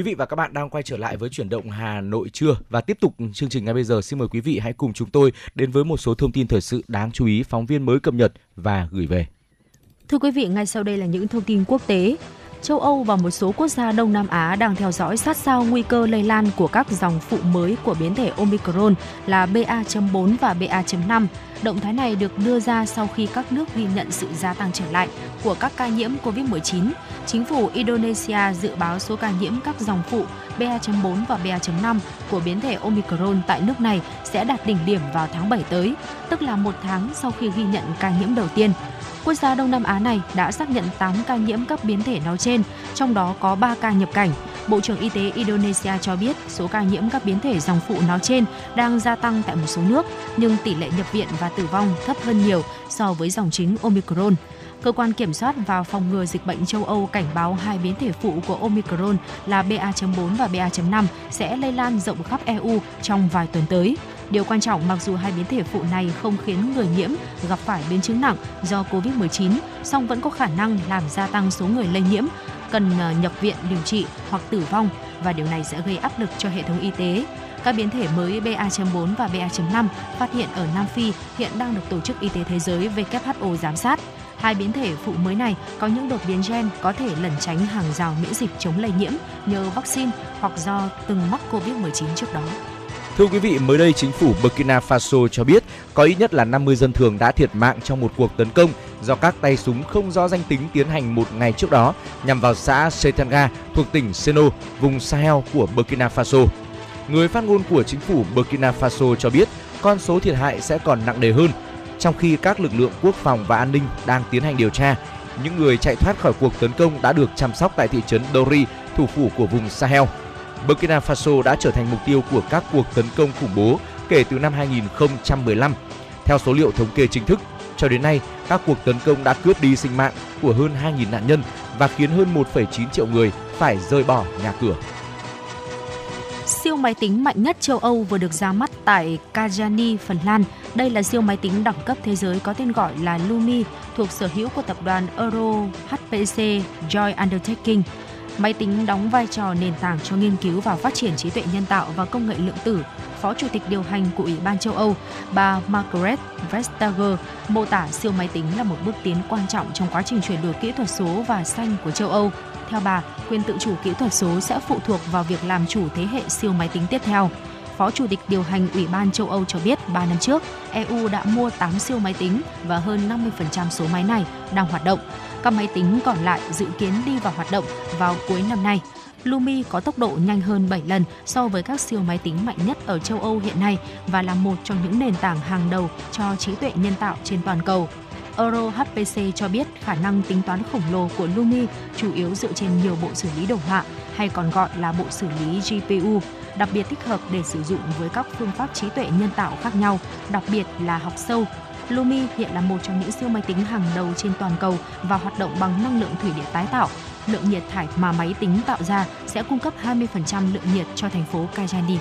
Quý vị và các bạn đang quay trở lại với chuyển động Hà Nội trưa và tiếp tục chương trình ngay bây giờ xin mời quý vị hãy cùng chúng tôi đến với một số thông tin thời sự đáng chú ý phóng viên mới cập nhật và gửi về. Thưa quý vị, ngay sau đây là những thông tin quốc tế châu Âu và một số quốc gia Đông Nam Á đang theo dõi sát sao nguy cơ lây lan của các dòng phụ mới của biến thể Omicron là BA.4 và BA.5. Động thái này được đưa ra sau khi các nước ghi nhận sự gia tăng trở lại của các ca nhiễm COVID-19. Chính phủ Indonesia dự báo số ca nhiễm các dòng phụ BA.4 và BA.5 của biến thể Omicron tại nước này sẽ đạt đỉnh điểm vào tháng 7 tới, tức là một tháng sau khi ghi nhận ca nhiễm đầu tiên. Quốc gia Đông Nam Á này đã xác nhận 8 ca nhiễm các biến thể nói trên, trong đó có 3 ca nhập cảnh. Bộ trưởng Y tế Indonesia cho biết số ca nhiễm các biến thể dòng phụ nói trên đang gia tăng tại một số nước, nhưng tỷ lệ nhập viện và tử vong thấp hơn nhiều so với dòng chính Omicron. Cơ quan kiểm soát và phòng ngừa dịch bệnh châu Âu cảnh báo hai biến thể phụ của Omicron là BA.4 và BA.5 sẽ lây lan rộng khắp EU trong vài tuần tới. Điều quan trọng mặc dù hai biến thể phụ này không khiến người nhiễm gặp phải biến chứng nặng do COVID-19, song vẫn có khả năng làm gia tăng số người lây nhiễm, cần ờ, nhập viện điều trị hoặc tử vong và điều này sẽ gây áp lực cho hệ thống y tế. Các biến thể mới BA.4 và BA.5 phát hiện ở Nam Phi hiện đang được Tổ chức Y tế Thế giới WHO giám sát. Hai biến thể phụ mới này có những đột biến gen có thể lẩn tránh hàng rào miễn dịch chống lây nhiễm nhờ vaccine hoặc do từng mắc COVID-19 trước đó. Thưa quý vị, mới đây chính phủ Burkina Faso cho biết có ít nhất là 50 dân thường đã thiệt mạng trong một cuộc tấn công do các tay súng không rõ danh tính tiến hành một ngày trước đó nhằm vào xã Setanga thuộc tỉnh Seno, vùng Sahel của Burkina Faso. Người phát ngôn của chính phủ Burkina Faso cho biết con số thiệt hại sẽ còn nặng nề hơn, trong khi các lực lượng quốc phòng và an ninh đang tiến hành điều tra. Những người chạy thoát khỏi cuộc tấn công đã được chăm sóc tại thị trấn Dori, thủ phủ của vùng Sahel. Burkina Faso đã trở thành mục tiêu của các cuộc tấn công khủng bố kể từ năm 2015. Theo số liệu thống kê chính thức, cho đến nay, các cuộc tấn công đã cướp đi sinh mạng của hơn 2.000 nạn nhân và khiến hơn 1,9 triệu người phải rời bỏ nhà cửa. Siêu máy tính mạnh nhất châu Âu vừa được ra mắt tại Kajani, Phần Lan. Đây là siêu máy tính đẳng cấp thế giới có tên gọi là Lumi, thuộc sở hữu của tập đoàn Euro HPC Joy Undertaking. Máy tính đóng vai trò nền tảng cho nghiên cứu và phát triển trí tuệ nhân tạo và công nghệ lượng tử. Phó Chủ tịch điều hành của Ủy ban châu Âu, bà Margaret Vestager, mô tả siêu máy tính là một bước tiến quan trọng trong quá trình chuyển đổi kỹ thuật số và xanh của châu Âu. Theo bà, quyền tự chủ kỹ thuật số sẽ phụ thuộc vào việc làm chủ thế hệ siêu máy tính tiếp theo. Phó Chủ tịch điều hành Ủy ban châu Âu cho biết 3 năm trước, EU đã mua 8 siêu máy tính và hơn 50% số máy này đang hoạt động. Các máy tính còn lại dự kiến đi vào hoạt động vào cuối năm nay. Lumi có tốc độ nhanh hơn 7 lần so với các siêu máy tính mạnh nhất ở châu Âu hiện nay và là một trong những nền tảng hàng đầu cho trí tuệ nhân tạo trên toàn cầu. Euro HPC cho biết khả năng tính toán khổng lồ của Lumi chủ yếu dựa trên nhiều bộ xử lý đồ họa hay còn gọi là bộ xử lý GPU, đặc biệt thích hợp để sử dụng với các phương pháp trí tuệ nhân tạo khác nhau, đặc biệt là học sâu. Lumi hiện là một trong những siêu máy tính hàng đầu trên toàn cầu và hoạt động bằng năng lượng thủy điện tái tạo. Lượng nhiệt thải mà máy tính tạo ra sẽ cung cấp 20% lượng nhiệt cho thành phố Kajani.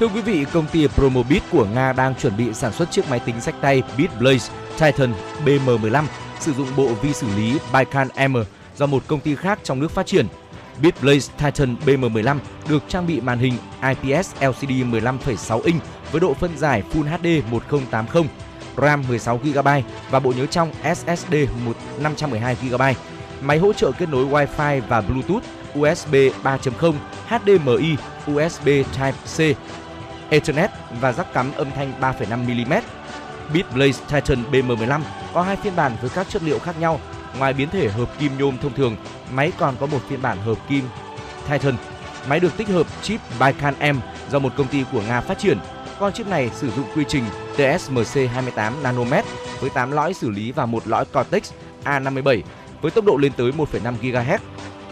Thưa quý vị, công ty Promobit của Nga đang chuẩn bị sản xuất chiếc máy tính sách tay BitBlaze Titan BM15 sử dụng bộ vi xử lý Baikan M do một công ty khác trong nước phát triển. BitBlaze Titan BM15 được trang bị màn hình IPS LCD 15,6 inch với độ phân giải Full HD 1080, RAM 16GB và bộ nhớ trong SSD 512GB. Máy hỗ trợ kết nối Wi-Fi và Bluetooth, USB 3.0, HDMI, USB Type-C, Ethernet và rắc cắm âm thanh 3,5mm. BitBlaze Titan BM15 có hai phiên bản với các chất liệu khác nhau. Ngoài biến thể hợp kim nhôm thông thường, máy còn có một phiên bản hợp kim Titan. Máy được tích hợp chip Baikan M do một công ty của Nga phát triển. Con chip này sử dụng quy trình TSMC 28 nanomet với 8 lõi xử lý và một lõi Cortex A57 với tốc độ lên tới 1,5 GHz.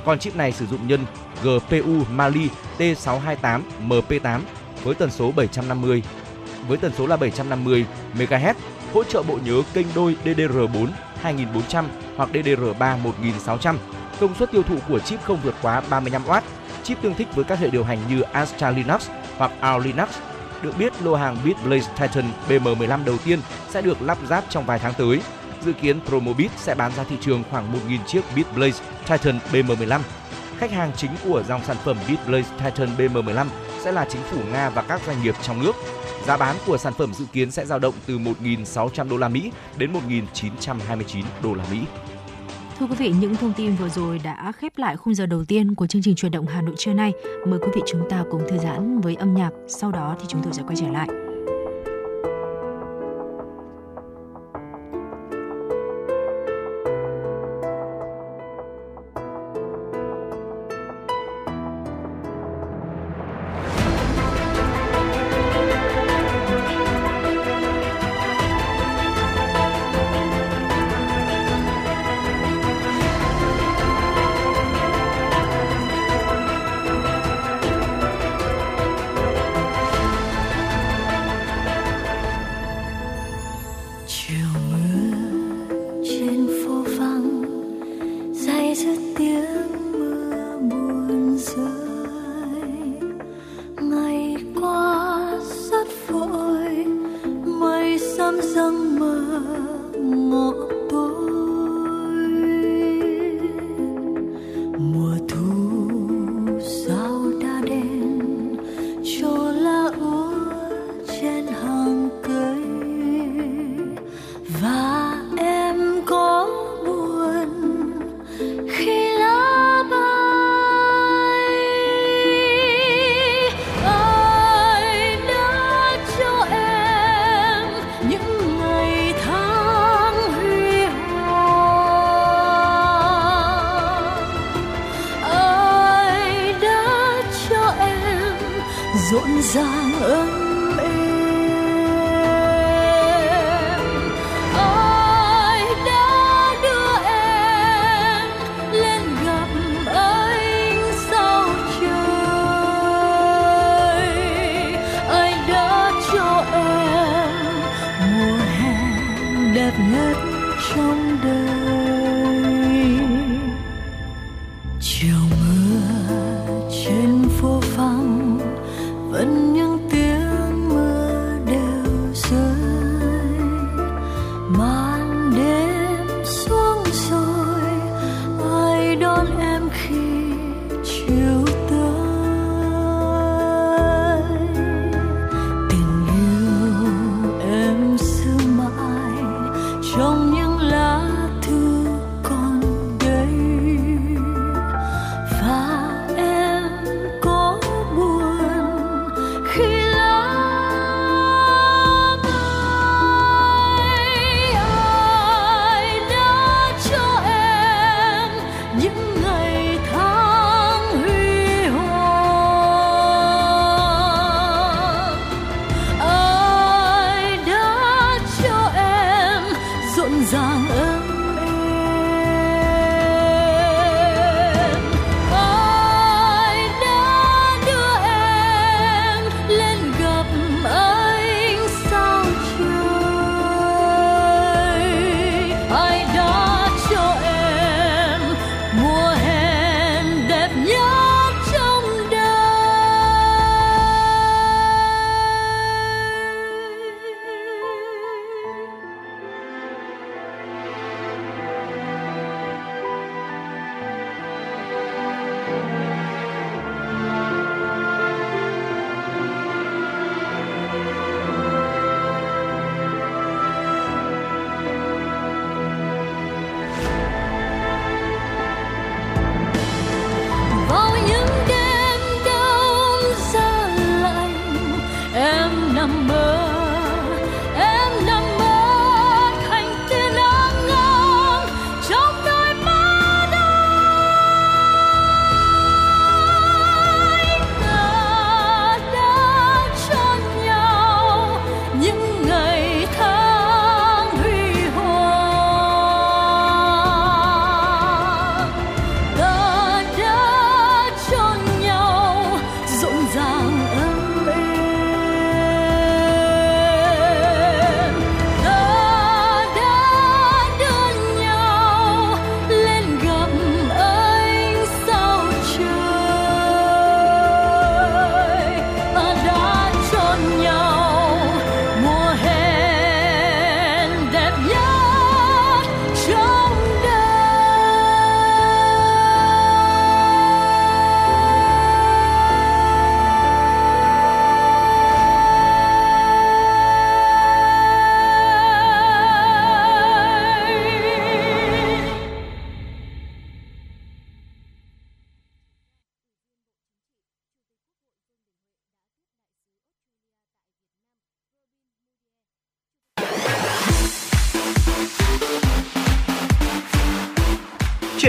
Con chip này sử dụng nhân GPU Mali T628 MP8 với tần số 750 với tần số là 750 MHz, hỗ trợ bộ nhớ kênh đôi DDR4 2400 hoặc DDR3 1600. Công suất tiêu thụ của chip không vượt quá 35W. Chip tương thích với các hệ điều hành như Astra Linux hoặc ARM Linux. Được biết, lô hàng BitBlaze Titan BM15 đầu tiên sẽ được lắp ráp trong vài tháng tới. Dự kiến Promobit sẽ bán ra thị trường khoảng 1.000 chiếc BitBlaze Titan BM15. Khách hàng chính của dòng sản phẩm BitBlaze Titan BM15 sẽ là chính phủ Nga và các doanh nghiệp trong nước. Giá bán của sản phẩm dự kiến sẽ dao động từ 1.600 đô la Mỹ đến 1.929 đô la Mỹ. Thưa quý vị, những thông tin vừa rồi đã khép lại khung giờ đầu tiên của chương trình truyền động Hà Nội trưa nay. Mời quý vị chúng ta cùng thư giãn với âm nhạc. Sau đó thì chúng tôi sẽ quay trở lại.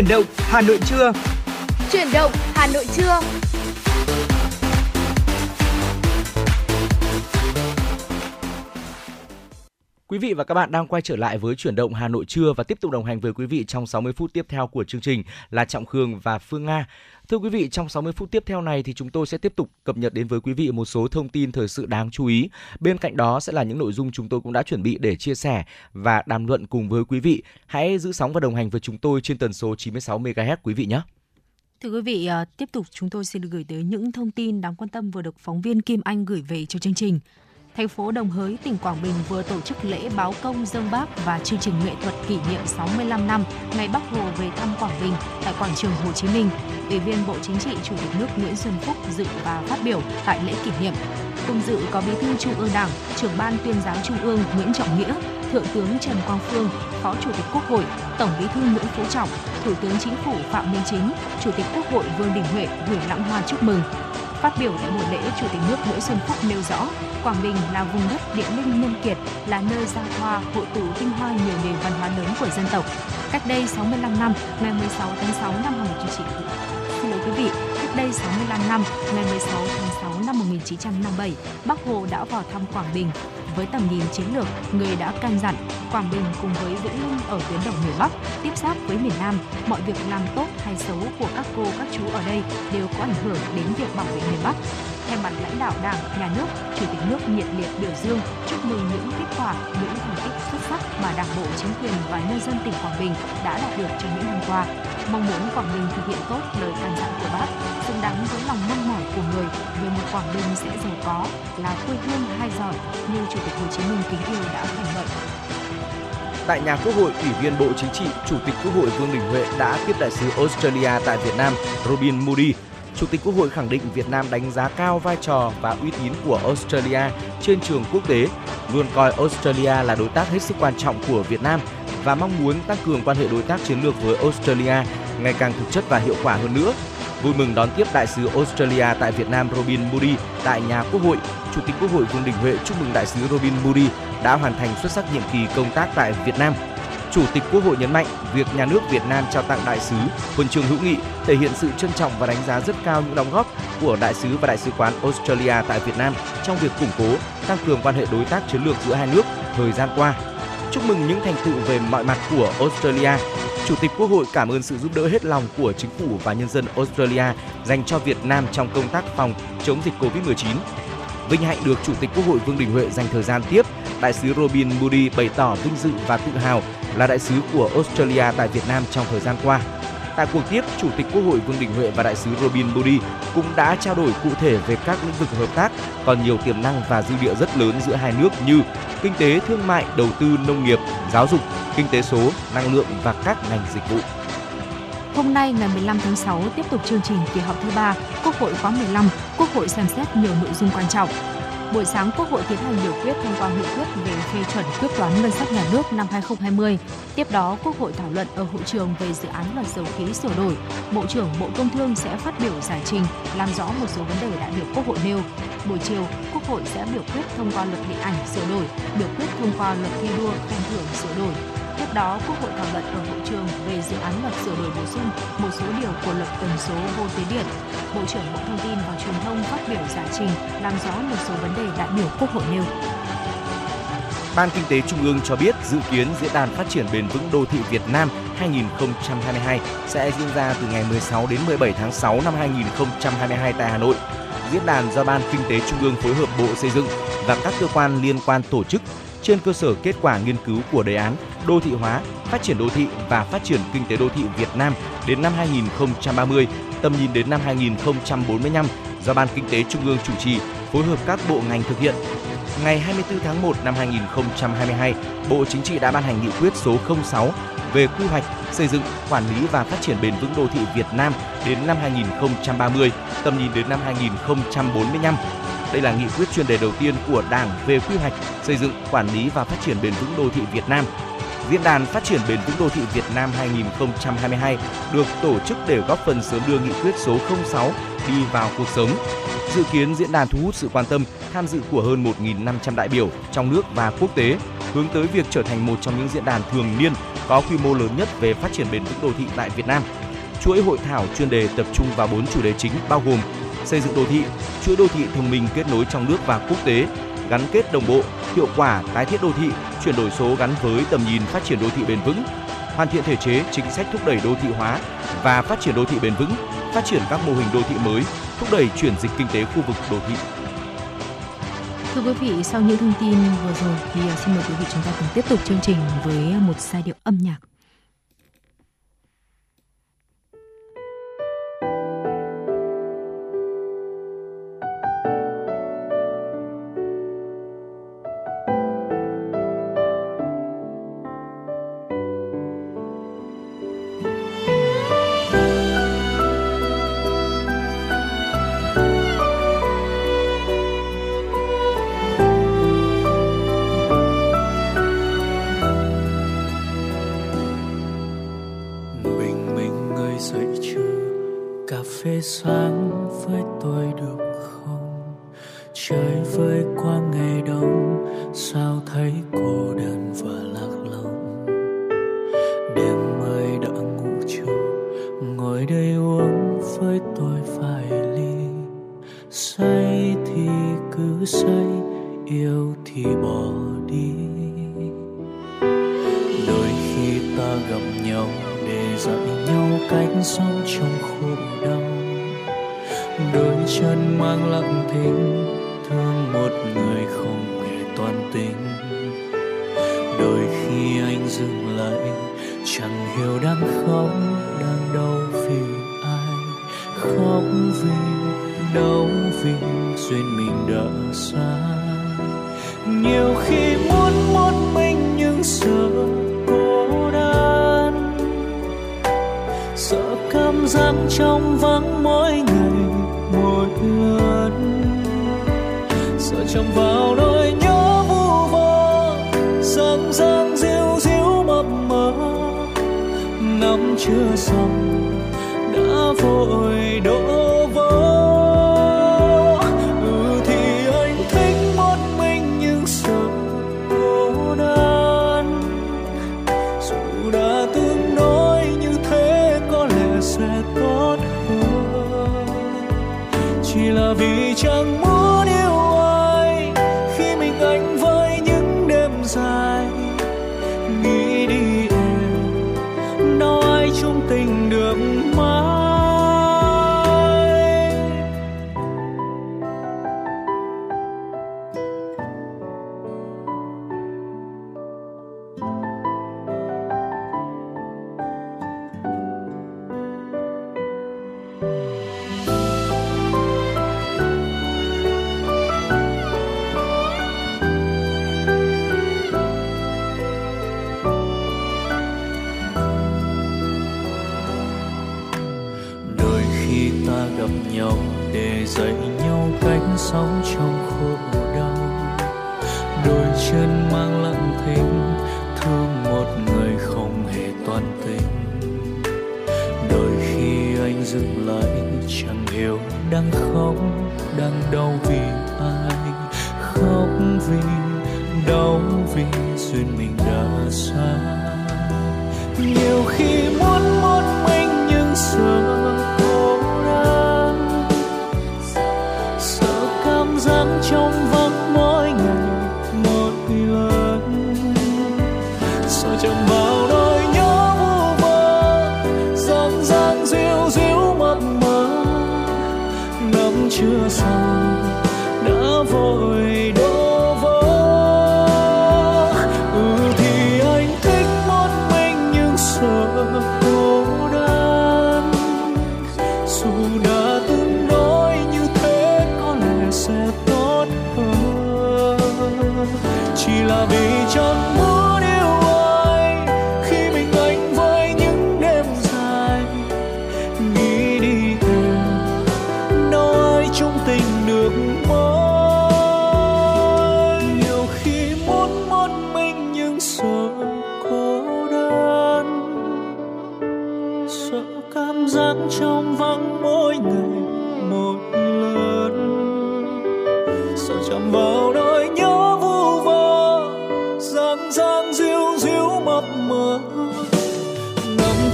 Chuyển động Hà Nội trưa. Chuyển động Hà Nội trưa. Quý vị và các bạn đang quay trở lại với chuyển động Hà Nội trưa và tiếp tục đồng hành với quý vị trong 60 phút tiếp theo của chương trình là Trọng Khương và Phương Nga. Thưa quý vị, trong 60 phút tiếp theo này thì chúng tôi sẽ tiếp tục cập nhật đến với quý vị một số thông tin thời sự đáng chú ý. Bên cạnh đó sẽ là những nội dung chúng tôi cũng đã chuẩn bị để chia sẻ và đàm luận cùng với quý vị. Hãy giữ sóng và đồng hành với chúng tôi trên tần số 96 MHz quý vị nhé. Thưa quý vị, à, tiếp tục chúng tôi xin được gửi tới những thông tin đáng quan tâm vừa được phóng viên Kim Anh gửi về cho chương trình thành phố Đồng Hới, tỉnh Quảng Bình vừa tổ chức lễ báo công dân Bác và chương trình nghệ thuật kỷ niệm 65 năm ngày Bắc Hồ về thăm Quảng Bình tại quảng trường Hồ Chí Minh. Ủy viên Bộ Chính trị, Chủ tịch nước Nguyễn Xuân Phúc dự và phát biểu tại lễ kỷ niệm. Cùng dự có Bí thư Trung ương Đảng, trưởng ban tuyên giáo Trung ương Nguyễn Trọng Nghĩa, Thượng tướng Trần Quang Phương, Phó Chủ tịch Quốc hội, Tổng Bí thư Nguyễn Phú Trọng, Thủ tướng Chính phủ Phạm Minh Chính, Chủ tịch Quốc hội Vương Đình Huệ gửi lãng hoa chúc mừng. Phát biểu tại buổi lễ, Chủ tịch nước Nguyễn Xuân Phúc nêu rõ, Quảng Bình là vùng đất địa linh nhân kiệt, là nơi giao hoa, hội tụ tinh hoa nhiều nền văn hóa lớn của dân tộc. Cách đây 65 năm, ngày 16 tháng 6 năm 1990, xin lỗi quý vị, cách đây 65 năm, ngày 16 tháng 6 năm 1957, bác Hồ đã vào thăm Quảng Bình. Với tầm nhìn chiến lược, người đã căn dặn Quảng Bình cùng với Vĩnh Linh ở tuyến đầu miền Bắc tiếp giáp với miền Nam, mọi việc làm tốt hay xấu của các cô các chú ở đây đều có ảnh hưởng đến việc bảo vệ miền Bắc thay mặt lãnh đạo Đảng, Nhà nước, Chủ tịch nước nhiệt liệt biểu dương, chúc mừng những kết quả, những thành tích xuất sắc mà Đảng bộ, chính quyền và nhân dân tỉnh Quảng Bình đã đạt được trong những năm qua. Mong muốn Quảng Bình thực hiện tốt lời căn dặn của Bác, xứng đáng với lòng mong mỏi của người về một Quảng Bình sẽ giàu có, là quê hương hai giỏi như Chủ tịch Hồ Chí Minh kính yêu đã khẳng định. Tại nhà Quốc hội, Ủy viên Bộ Chính trị, Chủ tịch Quốc hội Vương Đình Huệ đã tiếp đại sứ Australia tại Việt Nam Robin Moody Chủ tịch Quốc hội khẳng định Việt Nam đánh giá cao vai trò và uy tín của Australia trên trường quốc tế, luôn coi Australia là đối tác hết sức quan trọng của Việt Nam và mong muốn tăng cường quan hệ đối tác chiến lược với Australia ngày càng thực chất và hiệu quả hơn nữa. Vui mừng đón tiếp đại sứ Australia tại Việt Nam Robin Moody tại nhà Quốc hội. Chủ tịch Quốc hội Vương Đình Huệ chúc mừng đại sứ Robin Moody đã hoàn thành xuất sắc nhiệm kỳ công tác tại Việt Nam Chủ tịch Quốc hội nhấn mạnh việc nhà nước Việt Nam trao tặng đại sứ huân chương hữu nghị thể hiện sự trân trọng và đánh giá rất cao những đóng góp của đại sứ và đại sứ quán Australia tại Việt Nam trong việc củng cố, tăng cường quan hệ đối tác chiến lược giữa hai nước thời gian qua. Chúc mừng những thành tựu về mọi mặt của Australia. Chủ tịch Quốc hội cảm ơn sự giúp đỡ hết lòng của chính phủ và nhân dân Australia dành cho Việt Nam trong công tác phòng chống dịch Covid-19. Vinh hạnh được Chủ tịch Quốc hội Vương Đình Huệ dành thời gian tiếp, đại sứ Robin Moody bày tỏ vinh dự và tự hào là đại sứ của Australia tại Việt Nam trong thời gian qua. Tại cuộc tiếp, Chủ tịch Quốc hội Vương Đình Huệ và đại sứ Robin Moody cũng đã trao đổi cụ thể về các lĩnh vực hợp tác còn nhiều tiềm năng và dư địa rất lớn giữa hai nước như kinh tế, thương mại, đầu tư, nông nghiệp, giáo dục, kinh tế số, năng lượng và các ngành dịch vụ. Hôm nay ngày 15 tháng 6 tiếp tục chương trình kỳ họp thứ ba Quốc hội khóa 15, Quốc hội xem xét nhiều nội dung quan trọng buổi sáng Quốc hội tiến hành biểu quyết thông qua nghị quyết về phê chuẩn quyết toán ngân sách nhà nước năm 2020. Tiếp đó, Quốc hội thảo luận ở hội trường về dự án luật dầu khí sửa đổi. Bộ trưởng Bộ Công Thương sẽ phát biểu giải trình, làm rõ một số vấn đề đại biểu Quốc hội nêu. Buổi chiều, Quốc hội sẽ biểu quyết thông qua luật điện ảnh sửa đổi, biểu quyết thông qua luật thi đua khen thưởng sửa đổi, đó, Quốc hội thảo luận ở hội trường về dự án luật sửa đổi bổ sung một số điều của luật tần số vô tuyến điện. Bộ trưởng Bộ Thông tin và Truyền thông phát biểu giải trình làm rõ một số vấn đề đại biểu Quốc hội nêu. Ban Kinh tế Trung ương cho biết dự kiến Diễn đàn Phát triển bền vững đô thị Việt Nam 2022 sẽ diễn ra từ ngày 16 đến 17 tháng 6 năm 2022 tại Hà Nội. Diễn đàn do Ban Kinh tế Trung ương phối hợp Bộ Xây dựng và các cơ quan liên quan tổ chức trên cơ sở kết quả nghiên cứu của đề án đô thị hóa, phát triển đô thị và phát triển kinh tế đô thị Việt Nam đến năm 2030, tầm nhìn đến năm 2045 do Ban Kinh tế Trung ương chủ trì, phối hợp các bộ ngành thực hiện. Ngày 24 tháng 1 năm 2022, Bộ Chính trị đã ban hành nghị quyết số 06 về quy hoạch, xây dựng, quản lý và phát triển bền vững đô thị Việt Nam đến năm 2030, tầm nhìn đến năm 2045 đây là nghị quyết chuyên đề đầu tiên của Đảng về quy hoạch, xây dựng, quản lý và phát triển bền vững đô thị Việt Nam. Diễn đàn Phát triển bền vững đô thị Việt Nam 2022 được tổ chức để góp phần sớm đưa nghị quyết số 06 đi vào cuộc sống. Dự kiến diễn đàn thu hút sự quan tâm, tham dự của hơn 1.500 đại biểu trong nước và quốc tế, hướng tới việc trở thành một trong những diễn đàn thường niên có quy mô lớn nhất về phát triển bền vững đô thị tại Việt Nam. Chuỗi hội thảo chuyên đề tập trung vào 4 chủ đề chính bao gồm xây dựng đô thị, chuỗi đô thị thông minh kết nối trong nước và quốc tế, gắn kết đồng bộ, hiệu quả tái thiết đô thị, chuyển đổi số gắn với tầm nhìn phát triển đô thị bền vững, hoàn thiện thể chế, chính sách thúc đẩy đô thị hóa và phát triển đô thị bền vững, phát triển các mô hình đô thị mới, thúc đẩy chuyển dịch kinh tế khu vực đô thị. Thưa quý vị, sau những thông tin vừa rồi thì à, xin mời quý vị chúng ta cùng tiếp tục chương trình với một giai điệu âm nhạc 光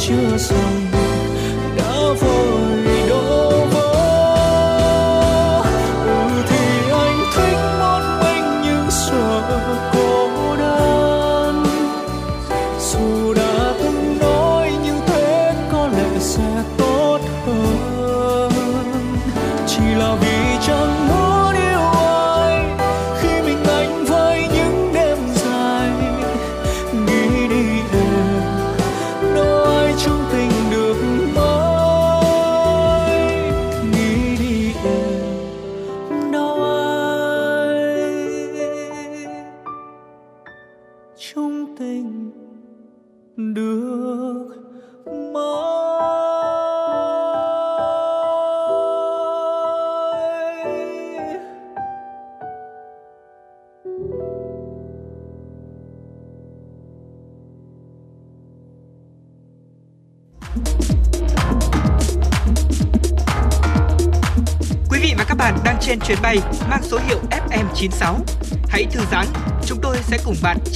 chưa xong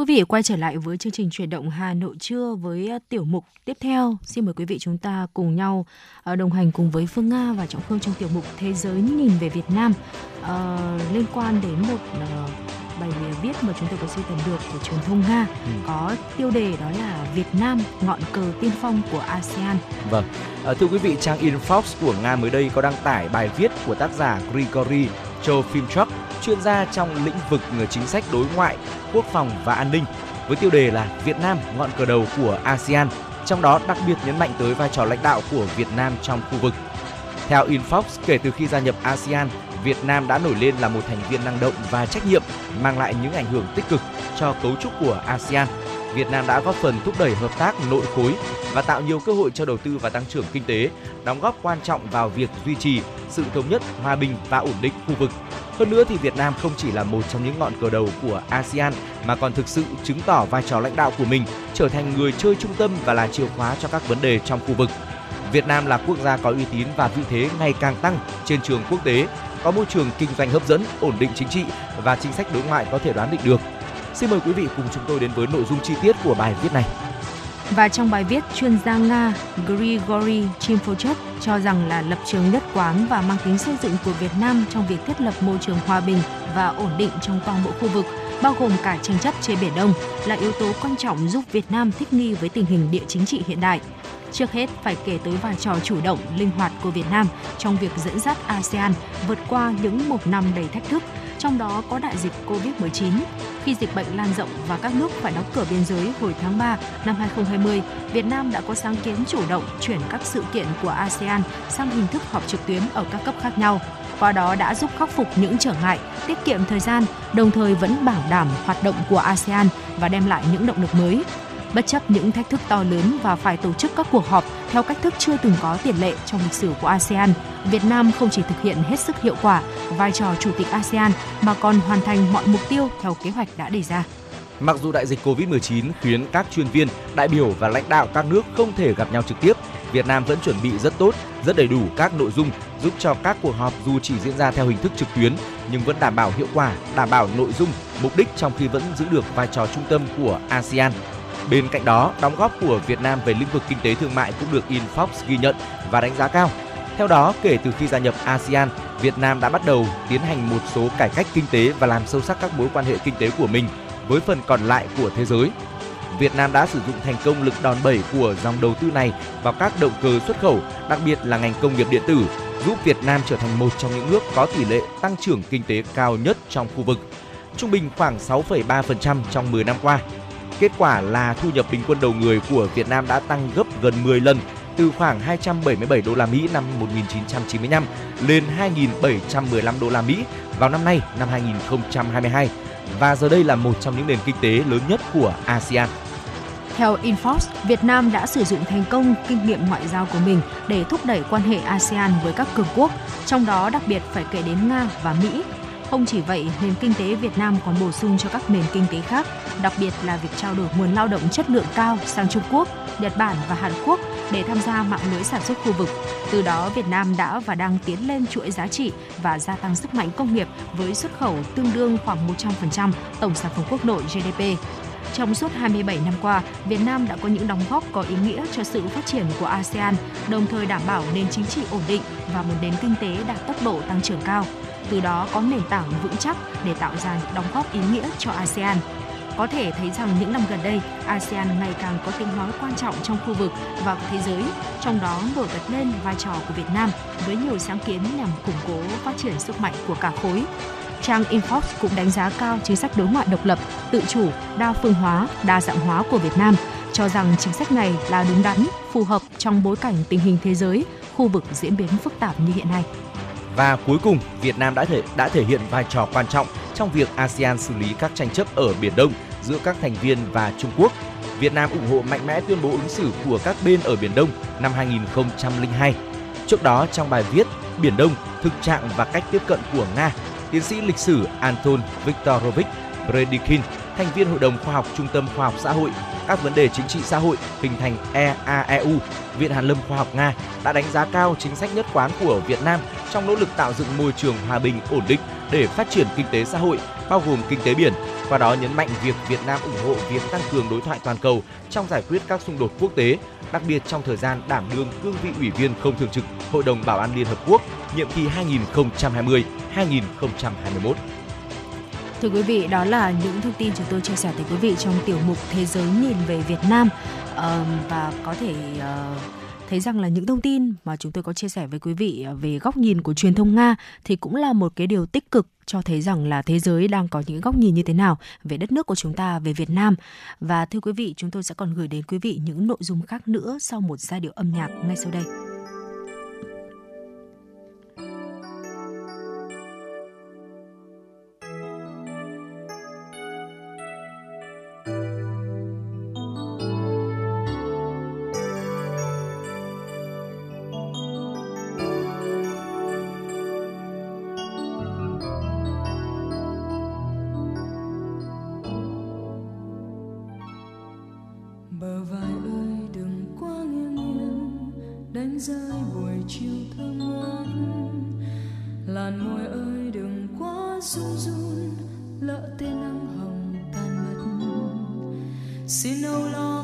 Quý vị, quay trở lại với chương trình chuyển động Hà Nội trưa với ờ, tiểu mục tiếp theo. Xin mời quý vị chúng ta cùng nhau ờ, đồng hành cùng với Phương Nga và Trọng Khương trong tiểu mục Thế giới nhìn về Việt Nam Ờ, liên quan đến một ờ, bài viết mà chúng tôi có sưu tầm được của truyền thông Nga có tiêu đề đó là Việt Nam ngọn cờ tiên phong của ASEAN. Vâng, à, thưa quý vị, trang Infox của Nga mới đây có đăng tải bài viết của tác giả Grigory Trofimchuk, chuyên gia trong lĩnh vực chính sách đối ngoại, quốc phòng và an ninh, với tiêu đề là Việt Nam ngọn cờ đầu của ASEAN, trong đó đặc biệt nhấn mạnh tới vai trò lãnh đạo của Việt Nam trong khu vực. Theo Infox, kể từ khi gia nhập ASEAN, Việt Nam đã nổi lên là một thành viên năng động và trách nhiệm, mang lại những ảnh hưởng tích cực cho cấu trúc của ASEAN. Việt Nam đã góp phần thúc đẩy hợp tác nội khối và tạo nhiều cơ hội cho đầu tư và tăng trưởng kinh tế, đóng góp quan trọng vào việc duy trì sự thống nhất, hòa bình và ổn định khu vực. Hơn nữa thì Việt Nam không chỉ là một trong những ngọn cờ đầu của ASEAN mà còn thực sự chứng tỏ vai trò lãnh đạo của mình, trở thành người chơi trung tâm và là chìa khóa cho các vấn đề trong khu vực. Việt Nam là quốc gia có uy tín và vị thế ngày càng tăng trên trường quốc tế, có môi trường kinh doanh hấp dẫn, ổn định chính trị và chính sách đối ngoại có thể đoán định được. Xin mời quý vị cùng chúng tôi đến với nội dung chi tiết của bài viết này. Và trong bài viết, chuyên gia Nga Grigory Chimfochuk cho rằng là lập trường nhất quán và mang tính xây dựng của Việt Nam trong việc thiết lập môi trường hòa bình và ổn định trong toàn bộ khu vực, bao gồm cả tranh chấp trên Biển Đông, là yếu tố quan trọng giúp Việt Nam thích nghi với tình hình địa chính trị hiện đại. Trước hết phải kể tới vai trò chủ động, linh hoạt của Việt Nam trong việc dẫn dắt ASEAN vượt qua những một năm đầy thách thức, trong đó có đại dịch Covid-19. Khi dịch bệnh lan rộng và các nước phải đóng cửa biên giới hồi tháng 3 năm 2020, Việt Nam đã có sáng kiến chủ động chuyển các sự kiện của ASEAN sang hình thức họp trực tuyến ở các cấp khác nhau. Qua đó đã giúp khắc phục những trở ngại, tiết kiệm thời gian, đồng thời vẫn bảo đảm hoạt động của ASEAN và đem lại những động lực mới. Bất chấp những thách thức to lớn và phải tổ chức các cuộc họp theo cách thức chưa từng có tiền lệ trong lịch sử của ASEAN, Việt Nam không chỉ thực hiện hết sức hiệu quả vai trò chủ tịch ASEAN mà còn hoàn thành mọi mục tiêu theo kế hoạch đã đề ra. Mặc dù đại dịch Covid-19 khiến các chuyên viên, đại biểu và lãnh đạo các nước không thể gặp nhau trực tiếp, Việt Nam vẫn chuẩn bị rất tốt, rất đầy đủ các nội dung giúp cho các cuộc họp dù chỉ diễn ra theo hình thức trực tuyến nhưng vẫn đảm bảo hiệu quả, đảm bảo nội dung, mục đích trong khi vẫn giữ được vai trò trung tâm của ASEAN. Bên cạnh đó, đóng góp của Việt Nam về lĩnh vực kinh tế thương mại cũng được Infox ghi nhận và đánh giá cao. Theo đó, kể từ khi gia nhập ASEAN, Việt Nam đã bắt đầu tiến hành một số cải cách kinh tế và làm sâu sắc các mối quan hệ kinh tế của mình với phần còn lại của thế giới. Việt Nam đã sử dụng thành công lực đòn bẩy của dòng đầu tư này vào các động cơ xuất khẩu, đặc biệt là ngành công nghiệp điện tử, giúp Việt Nam trở thành một trong những nước có tỷ lệ tăng trưởng kinh tế cao nhất trong khu vực, trung bình khoảng 6,3% trong 10 năm qua. Kết quả là thu nhập bình quân đầu người của Việt Nam đã tăng gấp gần 10 lần từ khoảng 277 đô la Mỹ năm 1995 lên 2.715 đô la Mỹ vào năm nay năm 2022 và giờ đây là một trong những nền kinh tế lớn nhất của ASEAN. Theo Infox, Việt Nam đã sử dụng thành công kinh nghiệm ngoại giao của mình để thúc đẩy quan hệ ASEAN với các cường quốc, trong đó đặc biệt phải kể đến Nga và Mỹ. Không chỉ vậy, nền kinh tế Việt Nam còn bổ sung cho các nền kinh tế khác, đặc biệt là việc trao đổi nguồn lao động chất lượng cao sang Trung Quốc, Nhật Bản và Hàn Quốc để tham gia mạng lưới sản xuất khu vực. Từ đó, Việt Nam đã và đang tiến lên chuỗi giá trị và gia tăng sức mạnh công nghiệp với xuất khẩu tương đương khoảng 100% tổng sản phẩm quốc nội GDP. Trong suốt 27 năm qua, Việt Nam đã có những đóng góp có ý nghĩa cho sự phát triển của ASEAN, đồng thời đảm bảo nền chính trị ổn định và một nền kinh tế đạt tốc độ tăng trưởng cao. Từ đó có nền tảng vững chắc để tạo ra những đóng góp ý nghĩa cho ASEAN. Có thể thấy rằng những năm gần đây, ASEAN ngày càng có tiếng nói quan trọng trong khu vực và thế giới, trong đó nổi bật lên vai trò của Việt Nam với nhiều sáng kiến nhằm củng cố phát triển sức mạnh của cả khối. Trang Infox cũng đánh giá cao chính sách đối ngoại độc lập, tự chủ, đa phương hóa, đa dạng hóa của Việt Nam, cho rằng chính sách này là đúng đắn, phù hợp trong bối cảnh tình hình thế giới, khu vực diễn biến phức tạp như hiện nay. Và cuối cùng, Việt Nam đã thể đã thể hiện vai trò quan trọng trong việc ASEAN xử lý các tranh chấp ở Biển Đông giữa các thành viên và Trung Quốc. Việt Nam ủng hộ mạnh mẽ tuyên bố ứng xử của các bên ở Biển Đông năm 2002. Trước đó trong bài viết Biển Đông, thực trạng và cách tiếp cận của Nga, tiến sĩ lịch sử Anton Viktorovich Predikin thành viên Hội đồng Khoa học Trung tâm Khoa học Xã hội, các vấn đề chính trị xã hội hình thành EAEU, Viện Hàn lâm Khoa học Nga đã đánh giá cao chính sách nhất quán của Việt Nam trong nỗ lực tạo dựng môi trường hòa bình ổn định để phát triển kinh tế xã hội, bao gồm kinh tế biển, qua đó nhấn mạnh việc Việt Nam ủng hộ việc tăng cường đối thoại toàn cầu trong giải quyết các xung đột quốc tế, đặc biệt trong thời gian đảm đương cương vị ủy viên không thường trực Hội đồng Bảo an Liên Hợp Quốc nhiệm kỳ 2020-2021. Thưa quý vị, đó là những thông tin chúng tôi chia sẻ tới quý vị trong tiểu mục Thế giới nhìn về Việt Nam ờ, và có thể ờ, thấy rằng là những thông tin mà chúng tôi có chia sẻ với quý vị ờ, về góc nhìn của truyền thông Nga thì cũng là một cái điều tích cực cho thấy rằng là thế giới đang có những góc nhìn như thế nào về đất nước của chúng ta, về Việt Nam. Và thưa quý vị, chúng tôi sẽ còn gửi đến quý vị những nội dung khác nữa sau một giai điệu âm nhạc ngay sau đây. Đánh rơi buổi chiều thơm ngát. Làn môi ơi, đừng quá run run, lỡ tên nắng hồng tan mất. Xin âu lo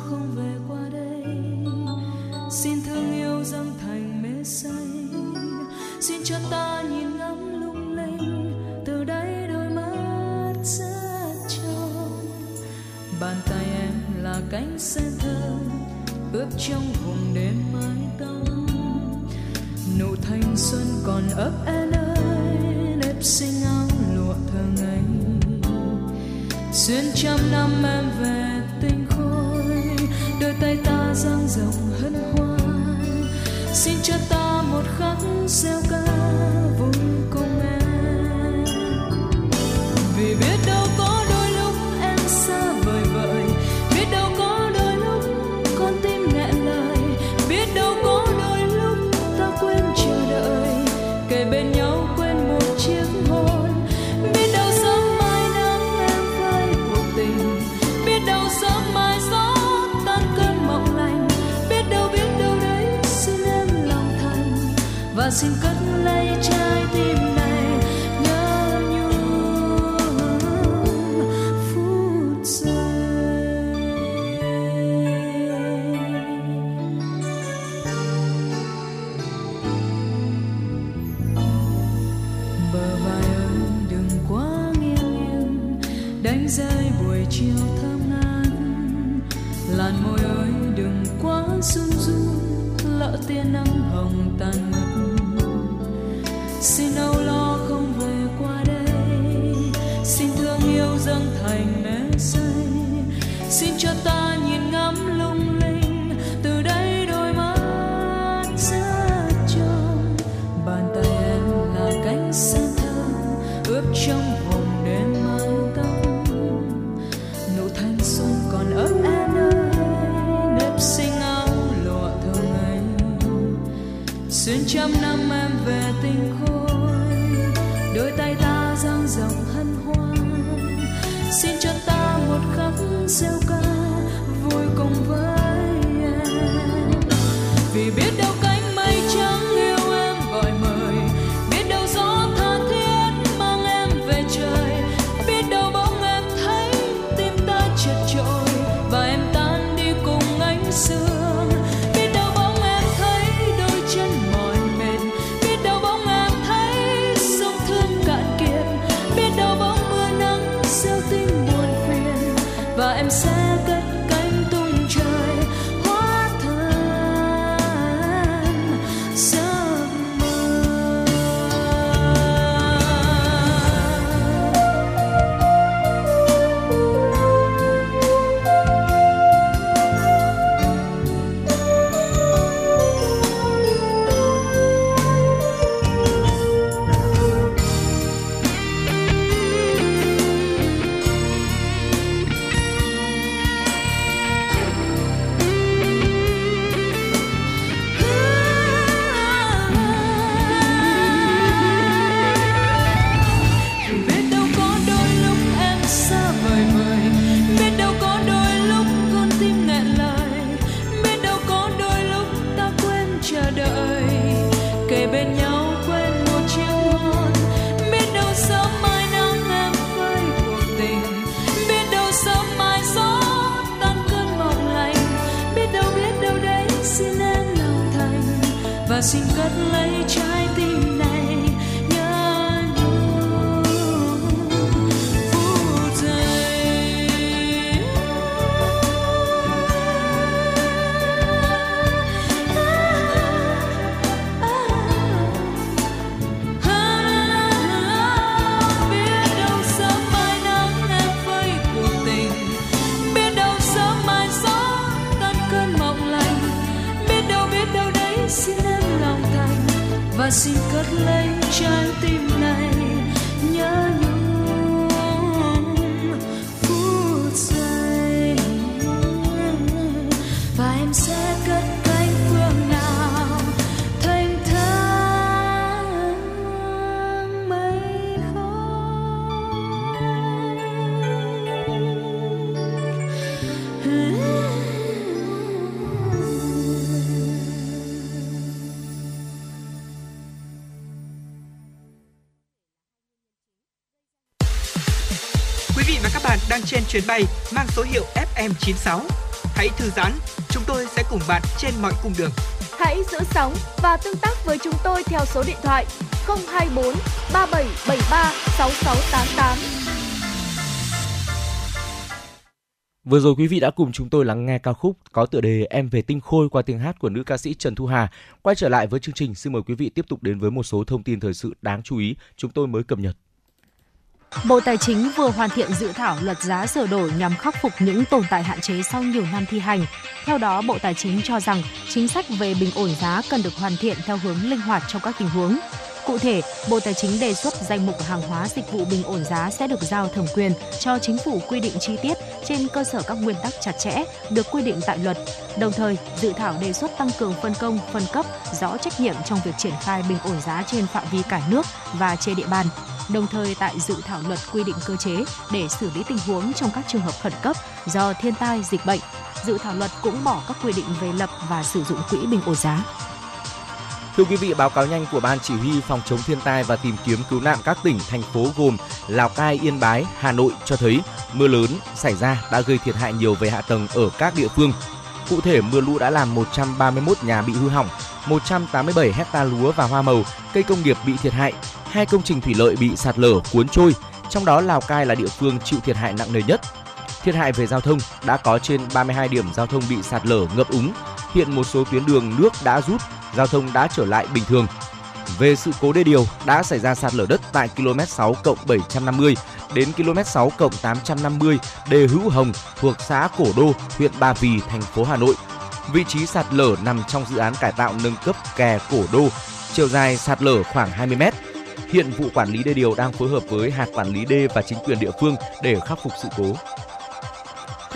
chuyến bay mang số hiệu FM96. Hãy thư giãn, chúng tôi sẽ cùng bạn trên mọi cung đường. Hãy giữ sóng và tương tác với chúng tôi theo số điện thoại 024 3773 6688. Vừa rồi quý vị đã cùng chúng tôi lắng nghe ca khúc có tựa đề Em về tinh khôi qua tiếng hát của nữ ca sĩ Trần Thu Hà. Quay trở lại với chương trình, xin mời quý vị tiếp tục đến với một số thông tin thời sự đáng chú ý chúng tôi mới cập nhật. Bộ Tài chính vừa hoàn thiện dự thảo luật giá sửa đổi nhằm khắc phục những tồn tại hạn chế sau nhiều năm thi hành. Theo đó, Bộ Tài chính cho rằng chính sách về bình ổn giá cần được hoàn thiện theo hướng linh hoạt trong các tình huống. Cụ thể, Bộ Tài chính đề xuất danh mục hàng hóa dịch vụ bình ổn giá sẽ được giao thẩm quyền cho chính phủ quy định chi tiết trên cơ sở các nguyên tắc chặt chẽ được quy định tại luật. Đồng thời, dự thảo đề xuất tăng cường phân công, phân cấp, rõ trách nhiệm trong việc triển khai bình ổn giá trên phạm vi cả nước và trên địa bàn. Đồng thời tại dự thảo luật quy định cơ chế để xử lý tình huống trong các trường hợp khẩn cấp do thiên tai, dịch bệnh. Dự thảo luật cũng bỏ các quy định về lập và sử dụng quỹ bình ổn giá. Thưa quý vị, báo cáo nhanh của Ban Chỉ huy Phòng chống thiên tai và tìm kiếm cứu nạn các tỉnh, thành phố gồm Lào Cai, Yên Bái, Hà Nội cho thấy mưa lớn xảy ra đã gây thiệt hại nhiều về hạ tầng ở các địa phương. Cụ thể, mưa lũ đã làm 131 nhà bị hư hỏng, 187 hecta lúa và hoa màu, cây công nghiệp bị thiệt hại, hai công trình thủy lợi bị sạt lở cuốn trôi, trong đó Lào Cai là địa phương chịu thiệt hại nặng nề nhất. Thiệt hại về giao thông đã có trên 32 điểm giao thông bị sạt lở ngập úng. Hiện một số tuyến đường nước đã rút, giao thông đã trở lại bình thường. Về sự cố đê điều đã xảy ra sạt lở đất tại km 6 cộng 750 đến km 6 cộng 850 đê Hữu Hồng thuộc xã Cổ Đô, huyện Ba Vì, thành phố Hà Nội. Vị trí sạt lở nằm trong dự án cải tạo nâng cấp kè Cổ Đô, chiều dài sạt lở khoảng 20 mét. Hiện vụ quản lý đê điều đang phối hợp với hạt quản lý đê và chính quyền địa phương để khắc phục sự cố.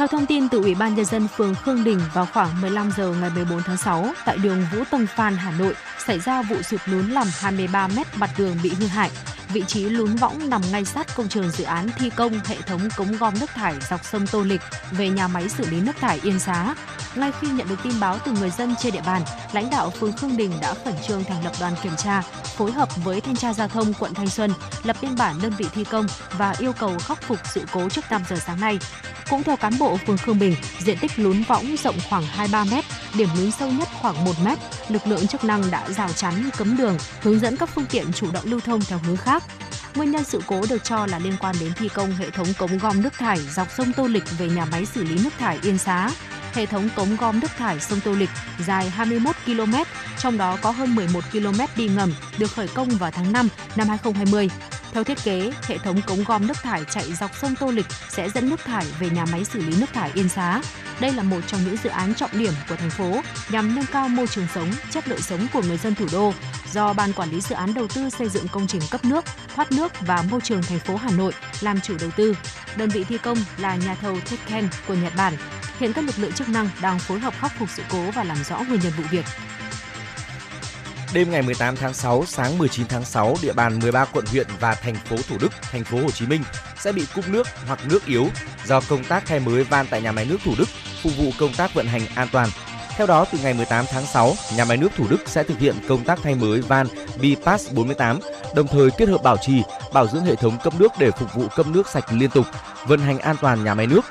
Theo thông tin từ Ủy ban nhân dân phường Khương Đình vào khoảng 15 giờ ngày 14 tháng 6 tại đường Vũ Tông Phan, Hà Nội xảy ra vụ sụt lún làm 23 mét mặt đường bị hư hại. vị trí lún võng nằm ngay sát công trường dự án thi công hệ thống cống gom nước thải dọc sông Tô Lịch về nhà máy xử lý nước thải Yên Xá. Ngay khi nhận được tin báo từ người dân trên địa bàn, lãnh đạo phường Khương Đình đã khẩn trương thành lập đoàn kiểm tra, phối hợp với thanh tra giao thông quận Thanh Xuân lập biên bản đơn vị thi công và yêu cầu khắc phục sự cố trước 5 giờ sáng nay. Cũng theo cán bộ phường Khương Bình, diện tích lún võng rộng khoảng 23 mét điểm lún sâu nhất khoảng 1 mét, Lực lượng chức năng đã rào chắn cấm đường, hướng dẫn các phương tiện chủ động lưu thông theo hướng khác. Nguyên nhân sự cố được cho là liên quan đến thi công hệ thống cống gom nước thải dọc sông Tô Lịch về nhà máy xử lý nước thải Yên Xá. Hệ thống cống gom nước thải sông Tô Lịch dài 21 km, trong đó có hơn 11 km đi ngầm được khởi công vào tháng 5 năm 2020. Theo thiết kế, hệ thống cống gom nước thải chạy dọc sông Tô Lịch sẽ dẫn nước thải về nhà máy xử lý nước thải Yên Xá. Đây là một trong những dự án trọng điểm của thành phố nhằm nâng cao môi trường sống, chất lượng sống của người dân thủ đô do Ban Quản lý Dự án Đầu tư xây dựng công trình cấp nước, thoát nước và môi trường thành phố Hà Nội làm chủ đầu tư. Đơn vị thi công là nhà thầu Tekken của Nhật Bản. Hiện các lực lượng chức năng đang phối hợp khắc phục sự cố và làm rõ nguyên nhân vụ việc. Đêm ngày 18 tháng 6, sáng 19 tháng 6, địa bàn 13 quận huyện và thành phố Thủ Đức, thành phố Hồ Chí Minh sẽ bị cúp nước hoặc nước yếu do công tác thay mới van tại nhà máy nước Thủ Đức phục vụ công tác vận hành an toàn. Theo đó, từ ngày 18 tháng 6, nhà máy nước Thủ Đức sẽ thực hiện công tác thay mới van Bipass 48, đồng thời kết hợp bảo trì, bảo dưỡng hệ thống cấp nước để phục vụ cấp nước sạch liên tục, vận hành an toàn nhà máy nước.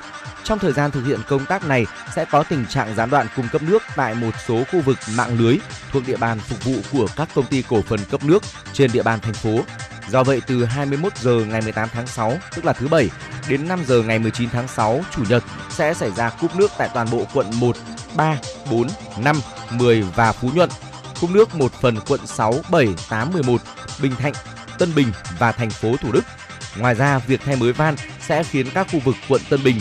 Trong thời gian thực hiện công tác này sẽ có tình trạng gián đoạn cung cấp nước tại một số khu vực mạng lưới thuộc địa bàn phục vụ của các công ty cổ phần cấp nước trên địa bàn thành phố. Do vậy từ 21 giờ ngày 18 tháng 6, tức là thứ bảy, đến 5 giờ ngày 19 tháng 6 chủ nhật sẽ xảy ra cúp nước tại toàn bộ quận 1, 3, 4, 5, 10 và Phú Nhuận. Cúp nước một phần quận 6, 7, 8, 11, Bình Thạnh, Tân Bình và thành phố Thủ Đức. Ngoài ra, việc thay mới van sẽ khiến các khu vực quận Tân Bình,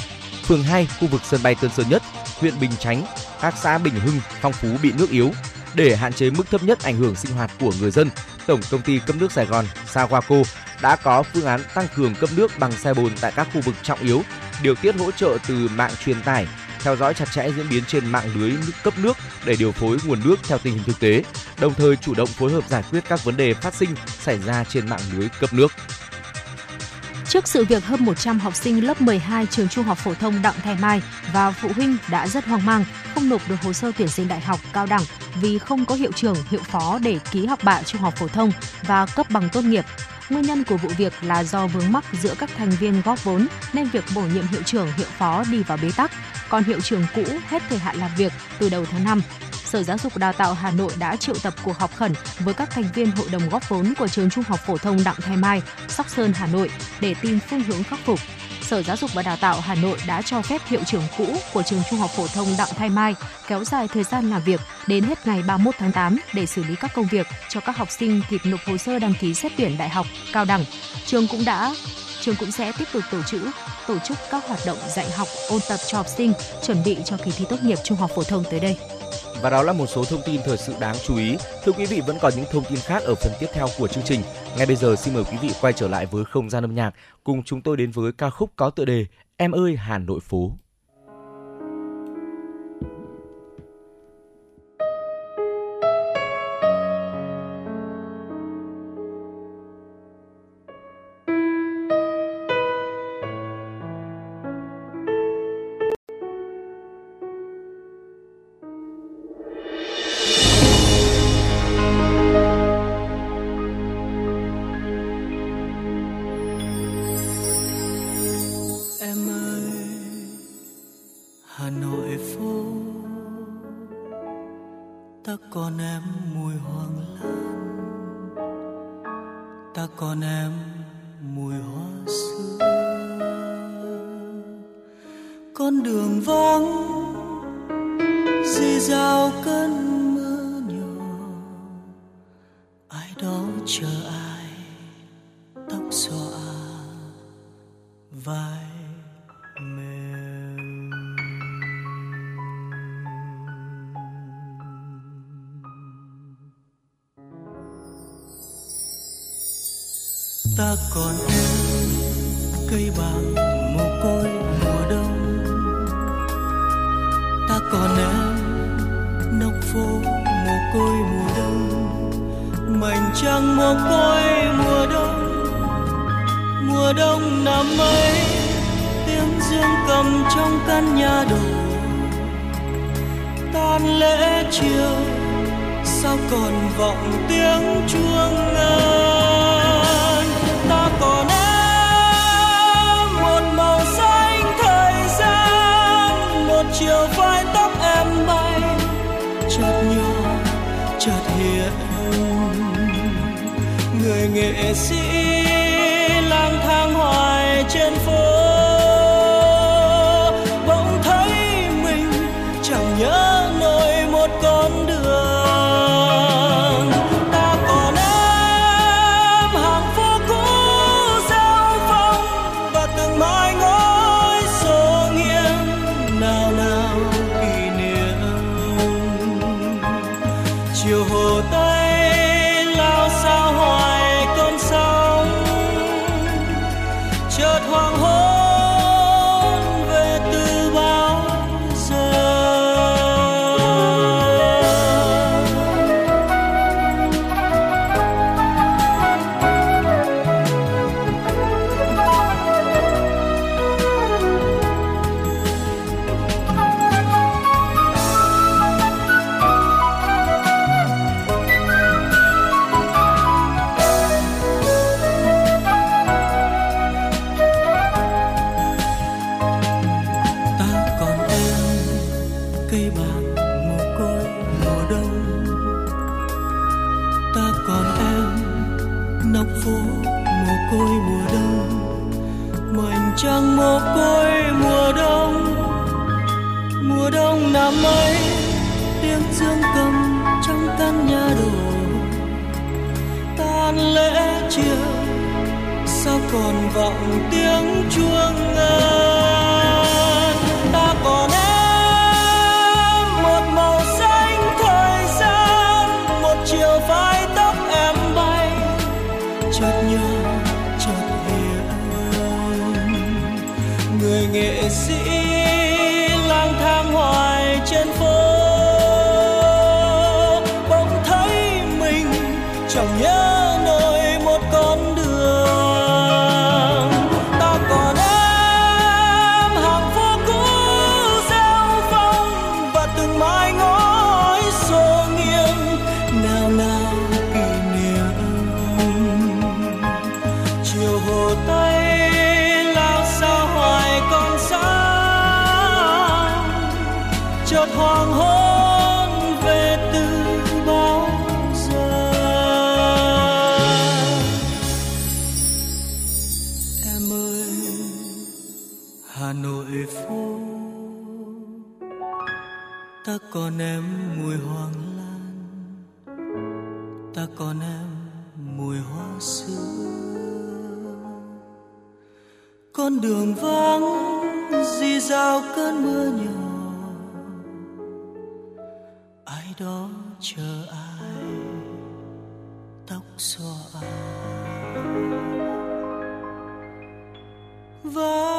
phường 2 khu vực sân bay Tân Sơn Nhất, huyện Bình Chánh, các xã Bình Hưng, Phong Phú bị nước yếu. Để hạn chế mức thấp nhất ảnh hưởng sinh hoạt của người dân, Tổng công ty cấp nước Sài Gòn Sawako đã có phương án tăng cường cấp nước bằng xe bồn tại các khu vực trọng yếu, điều tiết hỗ trợ từ mạng truyền tải, theo dõi chặt chẽ diễn biến trên mạng lưới cấp nước để điều phối nguồn nước theo tình hình thực tế, đồng thời chủ động phối hợp giải quyết các vấn đề phát sinh xảy ra trên mạng lưới cấp nước. Trước sự việc hơn 100 học sinh lớp 12 trường Trung học phổ thông Đặng Thái Mai và phụ huynh đã rất hoang mang, không nộp được hồ sơ tuyển sinh đại học, cao đẳng vì không có hiệu trưởng, hiệu phó để ký học bạ trung học phổ thông và cấp bằng tốt nghiệp. Nguyên nhân của vụ việc là do vướng mắc giữa các thành viên góp vốn nên việc bổ nhiệm hiệu trưởng, hiệu phó đi vào bế tắc, còn hiệu trưởng cũ hết thời hạn làm việc từ đầu tháng 5. Sở Giáo dục Đào tạo Hà Nội đã triệu tập cuộc họp khẩn với các thành viên hội đồng góp vốn của trường Trung học phổ thông Đặng Thái Mai, Sóc Sơn, Hà Nội để tìm phương hướng khắc phục. Sở Giáo dục và Đào tạo Hà Nội đã cho phép hiệu trưởng cũ của trường Trung học phổ thông Đặng Thái Mai kéo dài thời gian làm việc đến hết ngày 31 tháng 8 để xử lý các công việc cho các học sinh kịp nộp hồ sơ đăng ký xét tuyển đại học, cao đẳng. Trường cũng đã trường cũng sẽ tiếp tục tổ chức tổ chức các hoạt động dạy học, ôn tập cho học sinh chuẩn bị cho kỳ thi tốt nghiệp trung học phổ thông tới đây. Và đó là một số thông tin thời sự đáng chú ý. Thưa quý vị, vẫn còn những thông tin khác ở phần tiếp theo của chương trình. Ngay bây giờ xin mời quý vị quay trở lại với không gian âm nhạc, cùng chúng tôi đến với ca khúc có tựa đề Em ơi Hà Nội phố. Còn em mùi hoàng lan. Ta còn em mùi hoa xưa con đường vắng di dao cơn mưa nhỏ. Ai đó chờ ai, tóc xõa ai và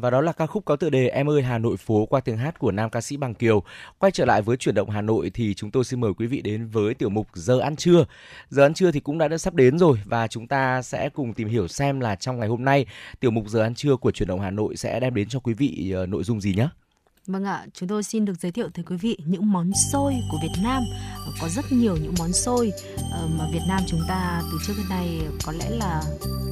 Và đó là ca khúc có tựa đề Em ơi Hà Nội phố qua tiếng hát của nam ca sĩ Bằng Kiều. Quay trở lại với chuyển động Hà Nội thì chúng tôi xin mời quý vị đến với tiểu mục Giờ ăn trưa. Giờ ăn trưa thì cũng đã, đã sắp đến rồi và chúng ta sẽ cùng tìm hiểu xem là trong ngày hôm nay tiểu mục Giờ ăn trưa của chuyển động Hà Nội sẽ đem đến cho quý vị ờ, nội dung gì nhé. Vâng ạ, chúng tôi xin được giới thiệu tới quý vị những món xôi của Việt Nam. Ờ, Có rất nhiều những món xôi ờ, mà Việt Nam chúng ta từ trước đến nay có lẽ là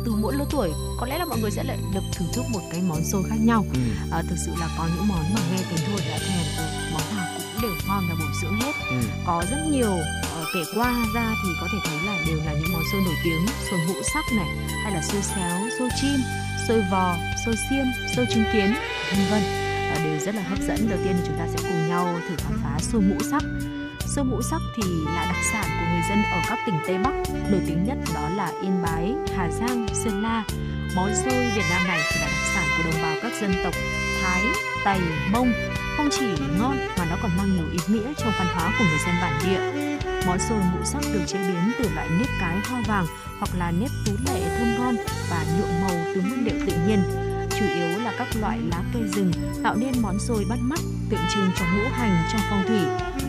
từ mỗi lứa tuổi có lẽ là mọi người sẽ lại được thưởng thức một cái món xôi khác nhau. Ừ. Ờ, thực sự là có những món mà nghe tên thôi đã thèm rồi, món nào cũng đều ngon và bổ dưỡng hết Ừ. có rất nhiều kể qua ra thì có thể thấy là đều là những món xôi nổi tiếng xôi ngũ sắc này hay là xôi xéo xôi chim xôi vò xôi xiêm xôi trứng kiến vân vân Đều rất là hấp dẫn, đầu tiên thì chúng ta sẽ cùng nhau thử khám phá xôi ngũ sắc xôi ngũ sắc thì là đặc sản của người dân ở các tỉnh tây bắc, nổi tiếng nhất đó là yên bái, hà giang, sơn la. Món xôi việt nam này thì là đặc sản của đồng bào các dân tộc thái, tày, mông. Không chỉ ngon mà nó còn mang nhiều ý nghĩa trong văn hóa của người dân bản địa. Món xôi ngũ sắc được chế biến từ loại nếp cái hoa vàng hoặc là nếp tú lệ thơm ngon và nhuộm màu từ nguyên liệu tự nhiên chủ yếu là các loại lá cây rừng tạo nên món xôi bắt mắt, tượng trưng cho ngũ hành trong phong thủy.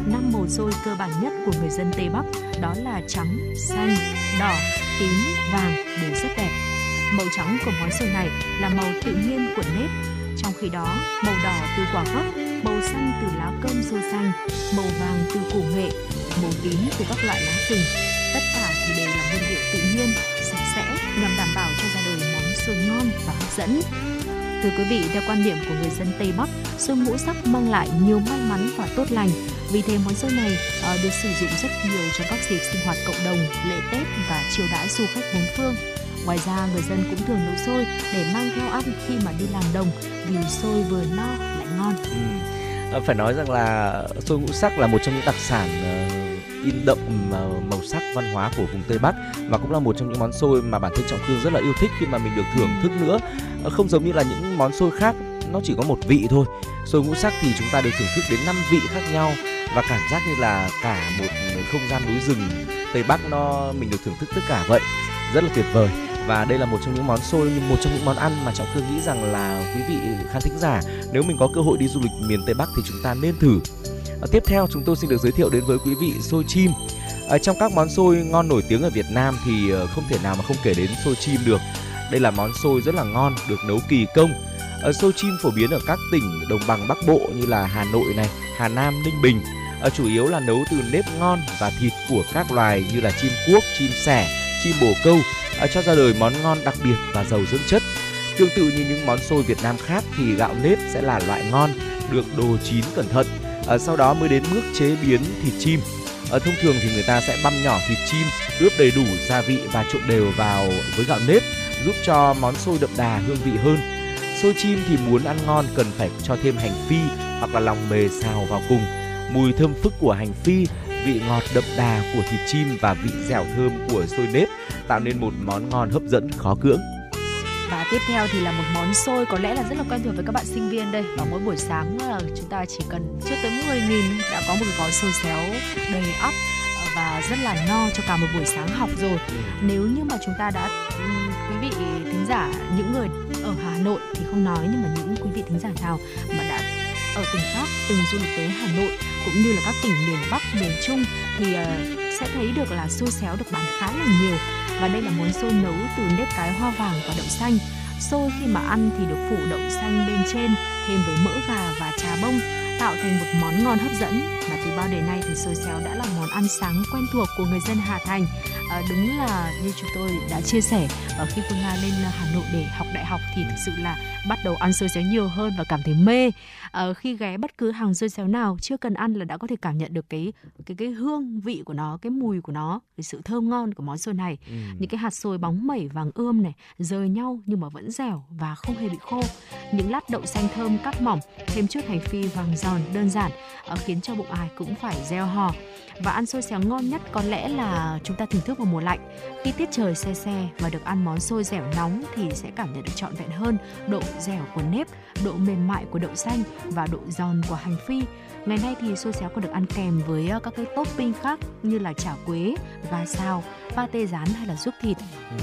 Năm màu xôi cơ bản nhất của người dân tây bắc đó là trắng, xanh, đỏ, tím, vàng đều rất đẹp. Màu trắng của món xôi này là màu tự nhiên của nếp. Trong khi đó, màu đỏ từ quả gốc, màu xanh từ lá cơm xôi xanh, màu vàng từ củ nghệ, màu tím từ các loại lá rừng. Tất cả thì đều là nguyên liệu tự nhiên, sạch sẽ, nhằm đảm bảo cho ra đời món xôi ngon và hấp dẫn. Thưa quý vị, theo quan điểm của người dân Tây Bắc, sương ngũ sắc mang lại nhiều may mắn và tốt lành. Vì thế món sương này ờ, được sử dụng rất nhiều trong các dịp sinh hoạt cộng đồng, lễ Tết và chiêu đãi du khách bốn phương. Ngoài ra, người dân cũng thường nấu xôi để mang theo ăn khi mà đi làm đồng vì xôi vừa no lại ngon. Ừ. Ờ, phải nói rằng là xôi ngũ sắc là một trong những đặc sản ờ, in đậm màu sắc văn hóa của vùng Tây Bắc và cũng là một trong những món xôi mà bản thân Trọng Khương rất là yêu thích khi mà mình được thưởng thức nữa. Ờ, không giống như là những món xôi khác, nó chỉ có một vị thôi. Xôi ngũ sắc thì chúng ta được thưởng thức đến 5 vị khác nhau và cảm giác như là cả một không gian núi rừng Tây Bắc nó, mình được thưởng thức tất cả vậy. Rất là tuyệt vời và đây là một trong những món xôi, một trong những món ăn mà trọng khương nghĩ rằng là quý vị khán thính giả, nếu mình có cơ hội đi du lịch miền tây bắc thì chúng ta nên thử à, tiếp theo chúng tôi xin được giới thiệu đến với quý vị xôi chim à, trong các món xôi ngon nổi tiếng ở việt nam thì ờ, không thể nào mà không kể đến xôi chim được đây là món xôi rất là ngon được nấu kỳ công à, xôi chim phổ biến ở các tỉnh đồng bằng bắc bộ như là hà nội này hà nam ninh bình à, chủ yếu là nấu từ nếp ngon và thịt của các loài như là chim cuốc chim sẻ chim bồ câu à, cho ra đời món ngon đặc biệt và giàu dưỡng chất. Tương tự như những món xôi Việt Nam khác thì gạo nếp sẽ là loại ngon, được đồ chín cẩn thận. À, sau đó mới đến bước chế biến thịt chim. À, thông thường thì người ta sẽ băm nhỏ thịt chim, ướp đầy đủ gia vị và trộn đều vào với gạo nếp, giúp cho món xôi đậm đà hương vị hơn. Xôi chim thì muốn ăn ngon cần phải cho thêm hành phi hoặc là lòng mề xào vào cùng. Mùi thơm phức của hành phi, vị ngọt đậm đà của thịt chim và vị dẻo thơm của xôi nếp tạo nên một món ngon hấp dẫn khó cưỡng. Và tiếp theo thì là một món xôi có lẽ là rất là quen thuộc với các bạn sinh viên đây. và mỗi buổi sáng là chúng ta chỉ cần chưa tới 10 nghìn đã có một cái gói xôi xéo đầy ắp ờ, và rất là no cho cả một buổi sáng học rồi. Nếu như mà chúng ta đã quý vị thính giả những người ở Hà Nội thì không nói nhưng mà những quý vị thính giả nào mà đã ở tỉnh khác từng du lịch tới Hà Nội cũng như là các tỉnh miền Bắc, miền Trung thì ờ, sẽ thấy được là xôi xéo được bán khá là nhiều và đây là món xôi nấu từ nếp cái hoa vàng và đậu xanh. Xôi khi mà ăn thì được phủ đậu xanh bên trên, thêm với mỡ gà và trà bông, tạo thành một món ngon hấp dẫn và từ bao đời nay thì xôi xéo đã là món ăn sáng quen thuộc của người dân Hà Thành. À, đúng là như chúng tôi đã chia sẻ ở khi Phương Nga lên Hà Nội để học đại học thì thực sự là bắt đầu ăn xôi xéo nhiều hơn và cảm thấy mê. À, khi ghé bất cứ hàng xôi xéo nào chưa cần ăn là đã có thể cảm nhận được cái cái cái hương vị của nó, cái mùi của nó, cái sự thơm ngon của món xôi này những cái hạt xôi bóng mẩy vàng ươm này rời nhau nhưng mà vẫn dẻo và không hề bị khô những lát đậu xanh thơm cắt mỏng thêm chút hành phi vàng giòn đơn giản ờ, khiến cho bụng ai cũng phải reo hò và ăn xôi xéo ngon nhất có lẽ là chúng ta thưởng thức vào mùa lạnh. Khi tiết trời se se và được ăn món xôi dẻo nóng thì sẽ cảm nhận được trọn vẹn hơn độ dẻo của nếp độ mềm mại của đậu xanh và độ giòn của hành phi. Ngày nay thì xôi xéo còn được ăn kèm với ờ, các cái topping khác như là chả quế gà xào pate rán hay là ruốc thịt. Ừ.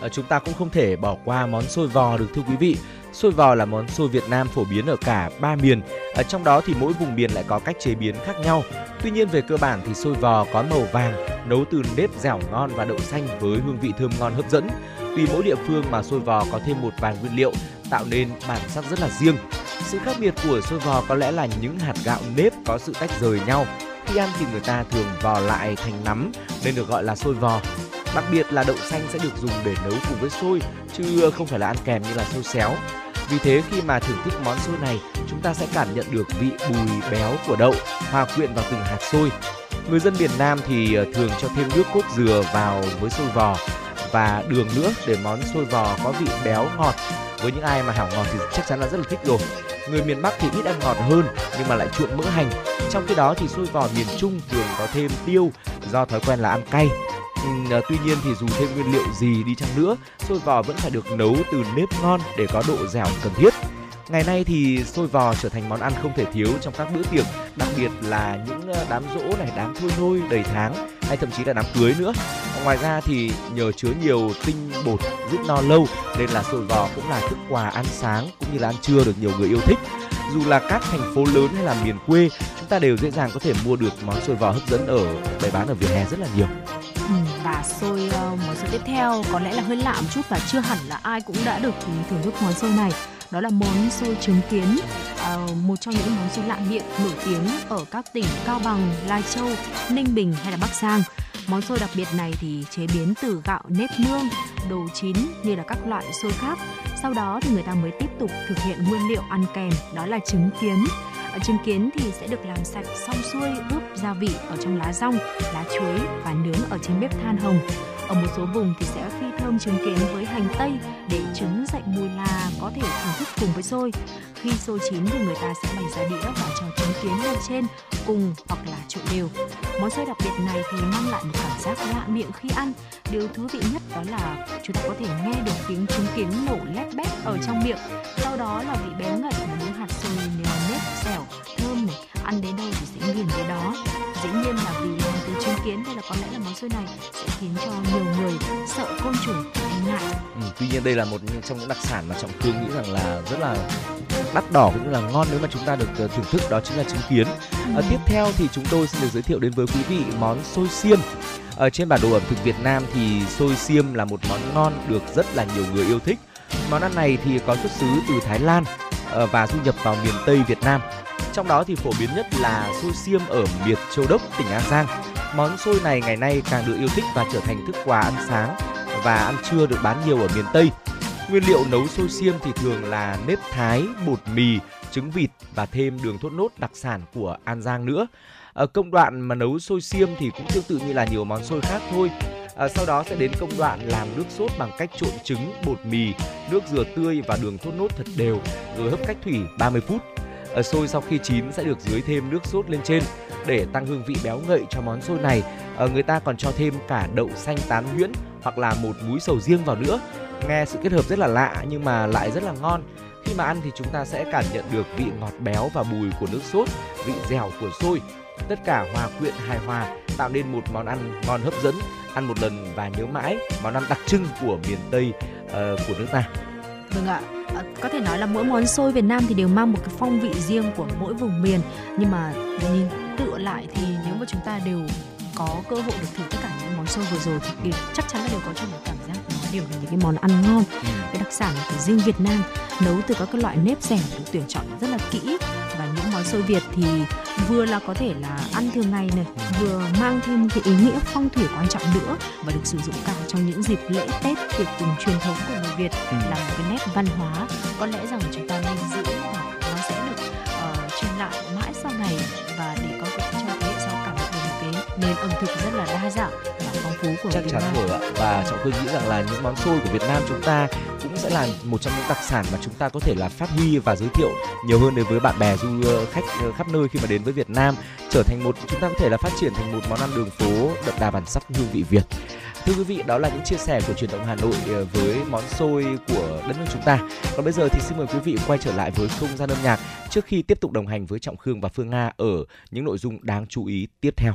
Ờ, chúng ta cũng không thể bỏ qua món xôi vò được thưa quý vị. Xôi vò là món xôi Việt Nam phổ biến ở cả ba miền. Ở trong đó thì mỗi vùng miền lại có cách chế biến khác nhau. Tuy nhiên về cơ bản thì xôi vò có màu vàng, nấu từ nếp dẻo ngon và đậu xanh với hương vị thơm ngon hấp dẫn. Tùy mỗi địa phương mà xôi vò có thêm một vài nguyên liệu tạo nên bản sắc rất là riêng. Sự khác biệt của xôi vò có lẽ là những hạt gạo nếp có sự tách rời nhau. Khi ăn thì người ta thường vò lại thành nắm nên được gọi là xôi vò. Đặc biệt là đậu xanh sẽ được dùng để nấu cùng với xôi chứ không phải là ăn kèm như là xôi xéo. Vì thế khi mà thưởng thức món xôi này, chúng ta sẽ cảm nhận được vị bùi béo của đậu hòa quyện vào từng hạt xôi. Người dân miền Nam thì ờ, thường cho thêm nước cốt dừa vào với xôi vò và đường nữa để món xôi vò có vị béo ngọt. Với những ai mà hảo ngọt thì chắc chắn là rất là thích rồi. Người miền Bắc thì ít ăn ngọt hơn nhưng mà lại chuộng mỡ hành. Trong khi đó thì xôi vò miền Trung thường có thêm tiêu do thói quen là ăn cay. Ừ, à, tuy nhiên thì dù thêm nguyên liệu gì đi chăng nữa, xôi vò vẫn phải được nấu từ nếp ngon để có độ dẻo cần thiết. Ngày nay thì xôi vò trở thành món ăn không thể thiếu trong các bữa tiệc, đặc biệt là những à, đám rỗ này, đám thôi nôi đầy tháng hay thậm chí là đám cưới nữa. Ngoài ra thì nhờ chứa nhiều tinh bột giúp no lâu nên là xôi vò cũng là thức quà ăn sáng cũng như là ăn trưa được nhiều người yêu thích. Dù là các thành phố lớn hay là miền quê, chúng ta đều dễ dàng có thể mua được món xôi vò hấp dẫn ở bày bán ở vỉa hè rất là nhiều. Và xôi uh, ờ, món xôi tiếp theo có lẽ là hơi lạ một chút và chưa hẳn là ai cũng đã được thưởng thức món xôi này. Đó là món xôi trứng kiến uh, một trong những món xôi lạ miệng nổi tiếng ở các tỉnh cao bằng lai châu ninh bình hay là bắc giang. Món xôi đặc biệt này thì chế biến từ gạo nếp nương đồ chín như là các loại xôi khác. Sau đó thì người ta mới tiếp tục thực hiện nguyên liệu ăn kèm đó là trứng kiến trứng kiến thì sẽ được làm sạch xong xuôi ướp gia vị ở trong lá rong, lá chuối và nướng ở trên bếp than hồng ở một số vùng thì sẽ phi thơm trứng kiến với hành tây để trứng dậy mùi là có thể thưởng thức cùng với xôi. Khi xôi chín thì người ta sẽ bày ra đĩa và cho trứng kiến lên trên, cùng hoặc là trộn đều. Món xôi đặc biệt này thì mang lại một cảm giác lạ miệng khi ăn. Điều thú vị nhất đó là chúng ta có thể nghe được tiếng trứng kiến nổ lép bét ở trong miệng. Sau đó là vị béo ngậy ăn đến đâu thì sẽ nghiền đến đó. Dĩ nhiên là vì làm từ chứng kiến hay là có lẽ là món xôi này sẽ khiến cho nhiều người sợ côn trùng hay ngại. Ừ, tuy nhiên đây là một trong những đặc sản mà trọng cương nghĩ rằng là rất là đắt đỏ cũng là ngon nếu mà chúng ta được ờ, thưởng thức đó chính là chứng kiến. Ừ. à, tiếp theo thì chúng tôi xin được giới thiệu đến với quý vị món xôi xiêm. Ở trên bản đồ ẩm thực Việt Nam thì xôi xiêm là một món ngon được rất là nhiều người yêu thích. Món ăn này thì có xuất xứ từ Thái Lan ờ, và du nhập vào miền Tây Việt Nam trong đó thì phổ biến nhất là xôi xiêm ở miệt Châu Đốc, tỉnh An Giang. Món xôi này ngày nay càng được yêu thích và trở thành thức quà ăn sáng và ăn trưa được bán nhiều ở miền Tây. Nguyên liệu nấu xôi xiêm thì thường là nếp thái, bột mì, trứng vịt và thêm đường thốt nốt đặc sản của An Giang nữa. Ở công đoạn mà nấu xôi xiêm thì cũng tương tự như là nhiều món xôi khác thôi. À, sau đó sẽ đến công đoạn làm nước sốt bằng cách trộn trứng, bột mì, nước dừa tươi và đường thốt nốt thật đều rồi hấp cách thủy 30 phút. Ở xôi sau khi chín sẽ được dưới thêm nước sốt lên trên để tăng hương vị béo ngậy cho món xôi này. Ở người ta còn cho thêm cả đậu xanh tán nhuyễn hoặc là một múi sầu riêng vào nữa. Nghe sự kết hợp rất là lạ nhưng mà lại rất là ngon. Khi mà ăn thì chúng ta sẽ cảm nhận được vị ngọt béo và bùi của nước sốt, vị dẻo của xôi. Tất cả hòa quyện hài hòa tạo nên một món ăn ngon hấp dẫn, ăn một lần và nhớ mãi, món ăn đặc trưng của miền Tây uh, của nước ta. Vâng ạ, à, có thể nói là mỗi món xôi Việt Nam thì đều mang một cái phong vị riêng của mỗi vùng miền. Nhưng mà nhìn tựa lại thì nếu mà chúng ta đều có cơ hội được thử tất cả những món xôi vừa rồi thì chắc chắn là đều có cho một cảm đều là những cái món ăn ngon ừ. cái đặc sản của riêng Việt Nam nấu từ các cái loại nếp dẻo được tuyển chọn rất là kỹ và những món xôi Việt thì vừa là có thể là ăn thường ngày này vừa mang thêm cái ý nghĩa phong thủy quan trọng nữa và được sử dụng cả trong những dịp lễ Tết tiệc tùng truyền thống của người Việt ừ. là một cái nét văn hóa có lẽ rằng chúng ta nên giữ và nó sẽ được uh, truyền lại mãi sau này và để có thể cho thế hệ sau cảm nhận được một cái nền ẩm thực rất là đa dạng và phú của chắc Việt chắn Nam. rồi ạ và trọng khương nghĩ rằng là những món xôi của Việt Nam chúng ta cũng sẽ là một trong những đặc sản mà chúng ta có thể là phát huy và giới thiệu nhiều hơn đến với bạn bè du ờ, khách ờ, khắp nơi khi mà đến với Việt Nam trở thành một chúng ta có thể là phát triển thành một món ăn đường phố đậm đà bản sắc hương vị Việt Thưa quý vị, đó là những chia sẻ của truyền động Hà Nội ờ, với món xôi của đất nước chúng ta. Còn bây giờ thì xin mời quý vị quay trở lại với không gian âm nhạc trước khi tiếp tục đồng hành với Trọng Khương và Phương Nga ở những nội dung đáng chú ý tiếp theo.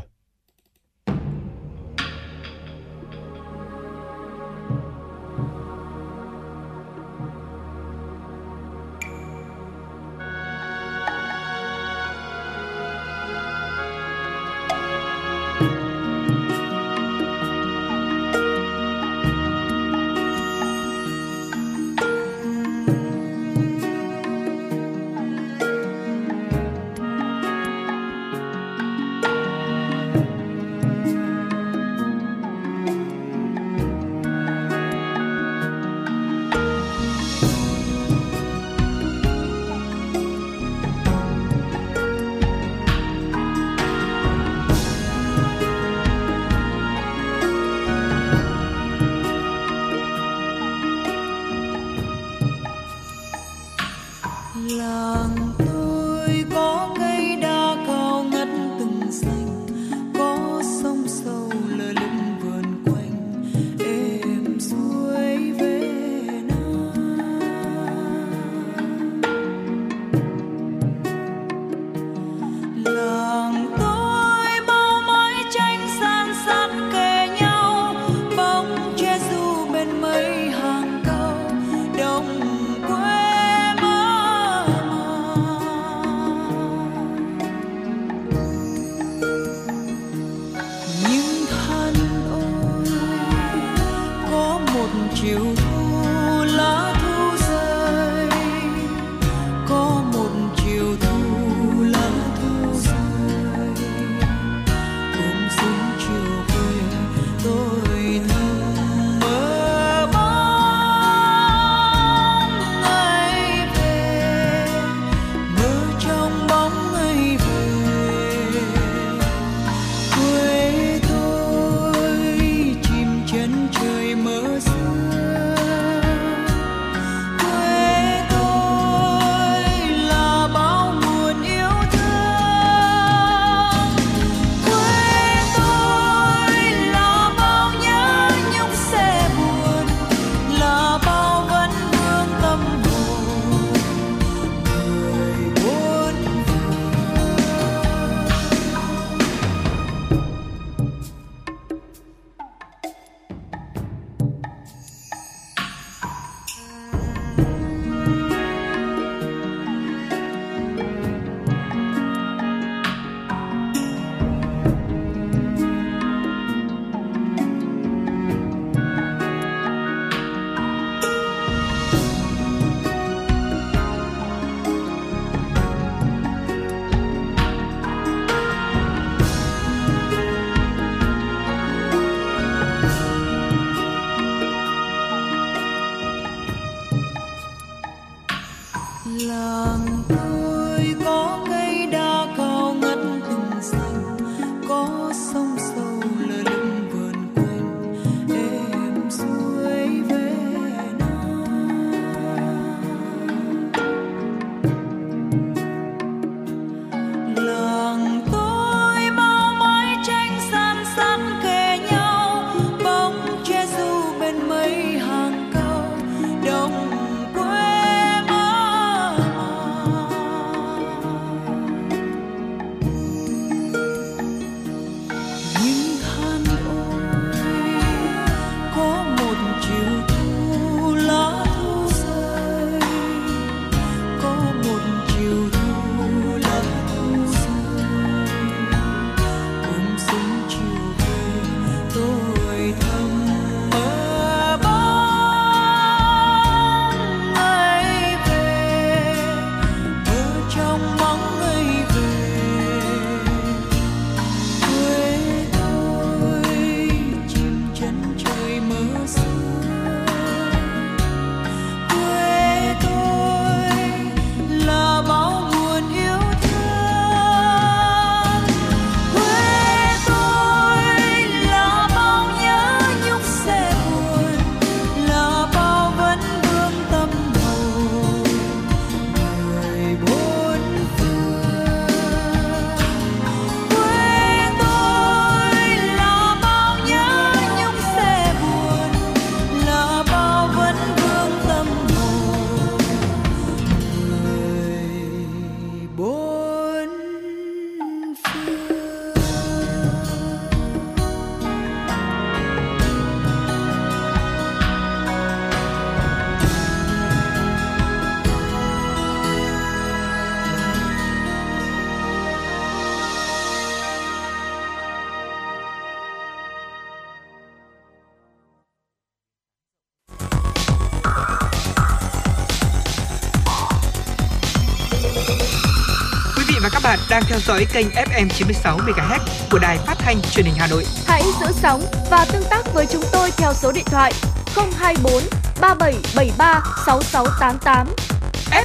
Theo dõi kênh FM 96 MHz của đài phát thanh truyền hình Hà Nội. Hãy giữ sóng và tương tác với chúng tôi theo số điện thoại 024 3773 6688.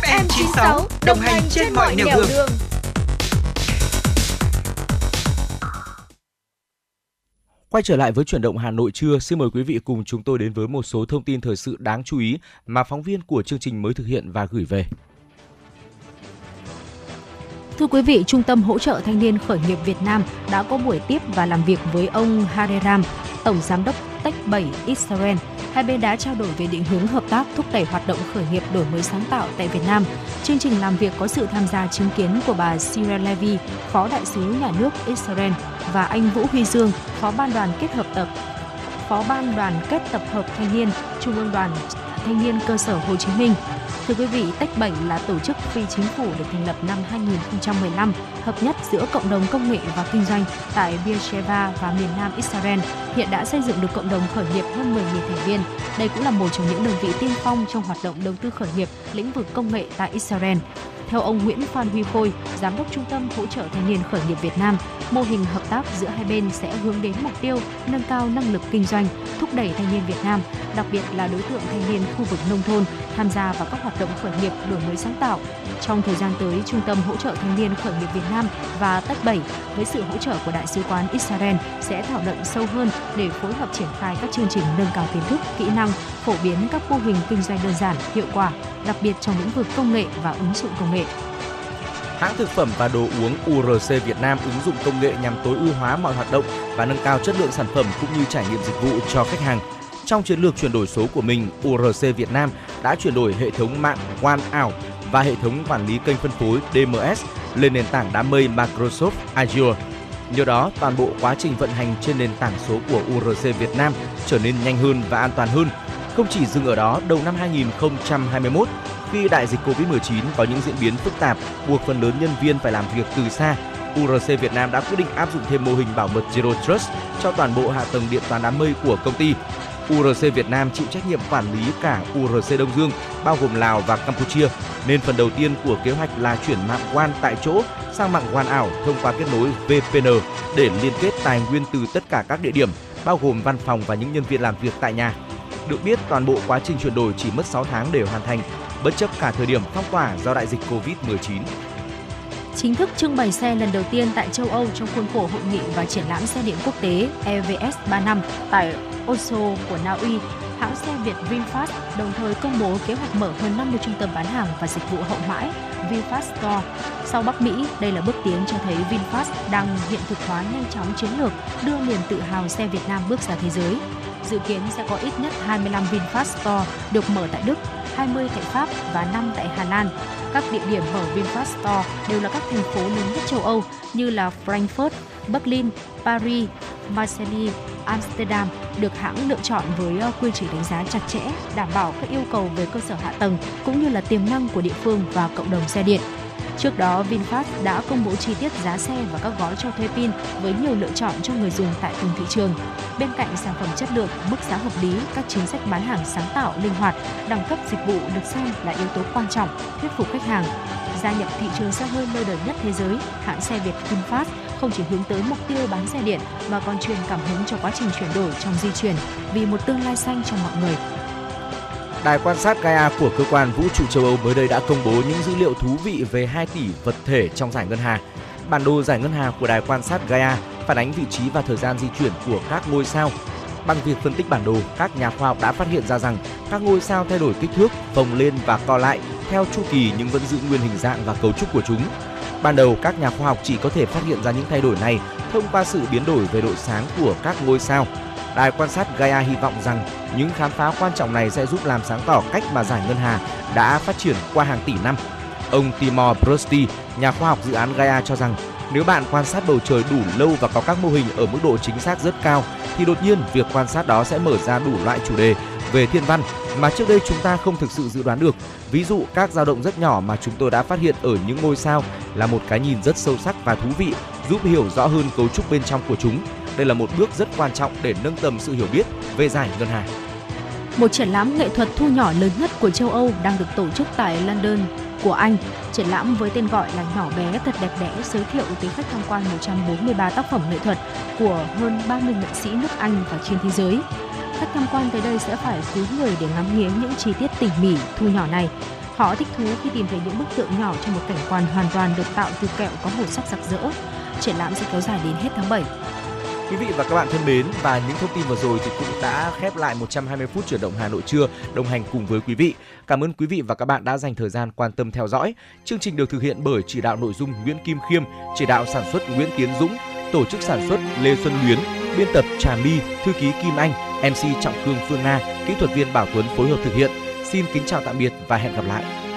FM 96 đồng hành trên mọi nẻo đường. Quay trở lại với chuyển động Hà Nội trưa, xin mời quý vị cùng chúng tôi đến với một số thông tin thời sự đáng chú ý mà phóng viên của chương trình mới thực hiện và gửi về. Thưa quý vị, Trung tâm Hỗ trợ Thanh niên Khởi nghiệp Việt Nam đã có buổi tiếp và làm việc với ông Hareram, Tổng Giám đốc Tech 7 Israel. Hai bên đã trao đổi về định hướng hợp tác thúc đẩy hoạt động khởi nghiệp đổi mới sáng tạo tại Việt Nam. Chương trình làm việc có sự tham gia chứng kiến của bà Sira Levy, Phó Đại sứ Nhà nước Israel và anh Vũ Huy Dương, Phó Ban đoàn kết hợp tập Phó Ban đoàn kết tập hợp thanh niên, Trung ương đoàn Thanh niên cơ sở Hồ Chí Minh. Thưa quý vị, Tech 7 là tổ chức phi chính phủ được thành lập năm 2015, hợp nhất giữa cộng đồng công nghệ và kinh doanh tại Beersheba và miền Nam Israel. Hiện đã xây dựng được cộng đồng khởi nghiệp hơn 10.000 thành viên. Đây cũng là một trong những đơn vị tiên phong trong hoạt động đầu tư khởi nghiệp lĩnh vực công nghệ tại Israel. Theo ông Nguyễn Phan Huy Khôi, Giám đốc Trung tâm Hỗ trợ Thanh niên Khởi nghiệp Việt Nam, mô hình hợp tác giữa hai bên sẽ hướng đến mục tiêu nâng cao năng lực kinh doanh, thúc đẩy thanh niên Việt Nam, đặc biệt là đối tượng thanh niên khu vực nông thôn tham gia vào các hoạt động khởi nghiệp đổi mới sáng tạo. Trong thời gian tới, Trung tâm Hỗ trợ Thanh niên Khởi nghiệp Việt Nam và Tách 7 với sự hỗ trợ của Đại sứ quán Israel sẽ thảo luận sâu hơn để phối hợp triển khai các chương trình nâng cao kiến thức, kỹ năng, phổ biến các mô hình kinh doanh đơn giản, hiệu quả, đặc biệt trong lĩnh vực công nghệ và ứng dụng công nghệ. Hãng thực phẩm và đồ uống URC Việt Nam ứng dụng công nghệ nhằm tối ưu hóa mọi hoạt động và nâng cao chất lượng sản phẩm cũng như trải nghiệm dịch vụ cho khách hàng. Trong chiến lược chuyển đổi số của mình, URC Việt Nam đã chuyển đổi hệ thống mạng One ảo và hệ thống quản lý kênh phân phối DMS lên nền tảng đám mây Microsoft Azure. Nhờ đó, toàn bộ quá trình vận hành trên nền tảng số của URC Việt Nam trở nên nhanh hơn và an toàn hơn. Không chỉ dừng ở đó, đầu năm 2021, khi đại dịch Covid-19 có những diễn biến phức tạp, buộc phần lớn nhân viên phải làm việc từ xa, URC Việt Nam đã quyết định áp dụng thêm mô hình bảo mật Zero Trust cho toàn bộ hạ tầng điện toán đám mây của công ty. URC Việt Nam chịu trách nhiệm quản lý cả URC Đông Dương, bao gồm Lào và Campuchia, nên phần đầu tiên của kế hoạch là chuyển mạng WAN tại chỗ sang mạng WAN ảo thông qua kết nối VPN để liên kết tài nguyên từ tất cả các địa điểm, bao gồm văn phòng và những nhân viên làm việc tại nhà. Được biết, toàn bộ quá trình chuyển đổi chỉ mất 6 tháng để hoàn thành, bất chấp cả thời điểm phong tỏa do đại dịch Covid-19 chính thức trưng bày xe lần đầu tiên tại châu Âu trong khuôn khổ hội nghị và triển lãm xe điện quốc tế EVS 35 tại Oslo của Na Uy. Hãng xe Việt VinFast đồng thời công bố kế hoạch mở hơn 50 trung tâm bán hàng và dịch vụ hậu mãi VinFast Store. Sau Bắc Mỹ, đây là bước tiến cho thấy VinFast đang hiện thực hóa nhanh chóng chiến lược đưa niềm tự hào xe Việt Nam bước ra thế giới. Dự kiến sẽ có ít nhất 25 VinFast Store được mở tại Đức, 20 tại Pháp và 5 tại Hà Lan. Các địa điểm mở VinFast Store đều là các thành phố lớn nhất châu Âu như là Frankfurt, Berlin, Paris, Marseille, Amsterdam được hãng lựa chọn với ờ, quy trình đánh giá chặt chẽ, đảm bảo các yêu cầu về cơ sở hạ tầng cũng như là tiềm năng của địa phương và cộng đồng xe điện. Trước đó, VinFast đã công bố chi tiết giá xe và các gói cho thuê pin với nhiều lựa chọn cho người dùng tại từng thị trường. Bên cạnh sản phẩm chất lượng, mức giá hợp lý, các chính sách bán hàng sáng tạo, linh hoạt, đẳng cấp dịch vụ được xem là yếu tố quan trọng thuyết phục khách hàng. Gia nhập thị trường xe hơi lâu đời nhất thế giới, hãng xe Việt VinFast không chỉ hướng tới mục tiêu bán xe điện mà còn truyền cảm hứng cho quá trình chuyển đổi trong di chuyển vì một tương lai xanh cho mọi người. Đài quan sát Gaia của cơ quan vũ trụ châu Âu mới đây đã công bố những dữ liệu thú vị về 2 tỷ vật thể trong giải ngân hà. Bản đồ giải ngân hà của đài quan sát Gaia phản ánh vị trí và thời gian di chuyển của các ngôi sao. Bằng việc phân tích bản đồ, các nhà khoa học đã phát hiện ra rằng các ngôi sao thay đổi kích thước, phồng lên và co lại theo chu kỳ nhưng vẫn giữ nguyên hình dạng và cấu trúc của chúng. Ban đầu, các nhà khoa học chỉ có thể phát hiện ra những thay đổi này thông qua sự biến đổi về độ sáng của các ngôi sao. Đài quan sát Gaia hy vọng rằng những khám phá quan trọng này sẽ giúp làm sáng tỏ cách mà giải ngân hà đã phát triển qua hàng tỷ năm. Ông Timor Brusty, nhà khoa học dự án Gaia cho rằng nếu bạn quan sát bầu trời đủ lâu và có các mô hình ở mức độ chính xác rất cao thì đột nhiên việc quan sát đó sẽ mở ra đủ loại chủ đề về thiên văn mà trước đây chúng ta không thực sự dự đoán được. Ví dụ các dao động rất nhỏ mà chúng tôi đã phát hiện ở những ngôi sao là một cái nhìn rất sâu sắc và thú vị, giúp hiểu rõ hơn cấu trúc bên trong của chúng. Đây là một bước rất quan trọng để nâng tầm sự hiểu biết về giải ngân hàng. Một triển lãm nghệ thuật thu nhỏ lớn nhất của châu Âu đang được tổ chức tại London của Anh. Triển lãm với tên gọi là Nhỏ bé thật đẹp đẽ giới thiệu tới khách tham quan 143 tác phẩm nghệ thuật của hơn 30 nghệ sĩ nước Anh và trên thế giới. Khách tham quan tới đây sẽ phải cúi người để ngắm nghía những chi tiết tỉ mỉ, thu nhỏ này. Họ thích thú khi tìm thấy những bức tượng nhỏ trong một cảnh quan hoàn toàn được tạo từ kẹo có màu sắc rực rỡ. Triển lãm sẽ kéo dài đến hết tháng 7. Quý vị và các bạn thân mến và những thông tin vừa rồi thì cũng đã khép lại 120 phút chuyển động Hà Nội trưa đồng hành cùng với quý vị. Cảm ơn quý vị và các bạn đã dành thời gian quan tâm theo dõi. Chương trình được thực hiện bởi chỉ đạo nội dung Nguyễn Kim Khiêm, chỉ đạo sản xuất Nguyễn Tiến Dũng, tổ chức sản xuất Lê Xuân Luyến, biên tập Trà My, thư ký Kim Anh, MC Trọng Cương Phương Nga, kỹ thuật viên Bảo Tuấn phối hợp thực hiện. Xin kính chào tạm biệt và hẹn gặp lại.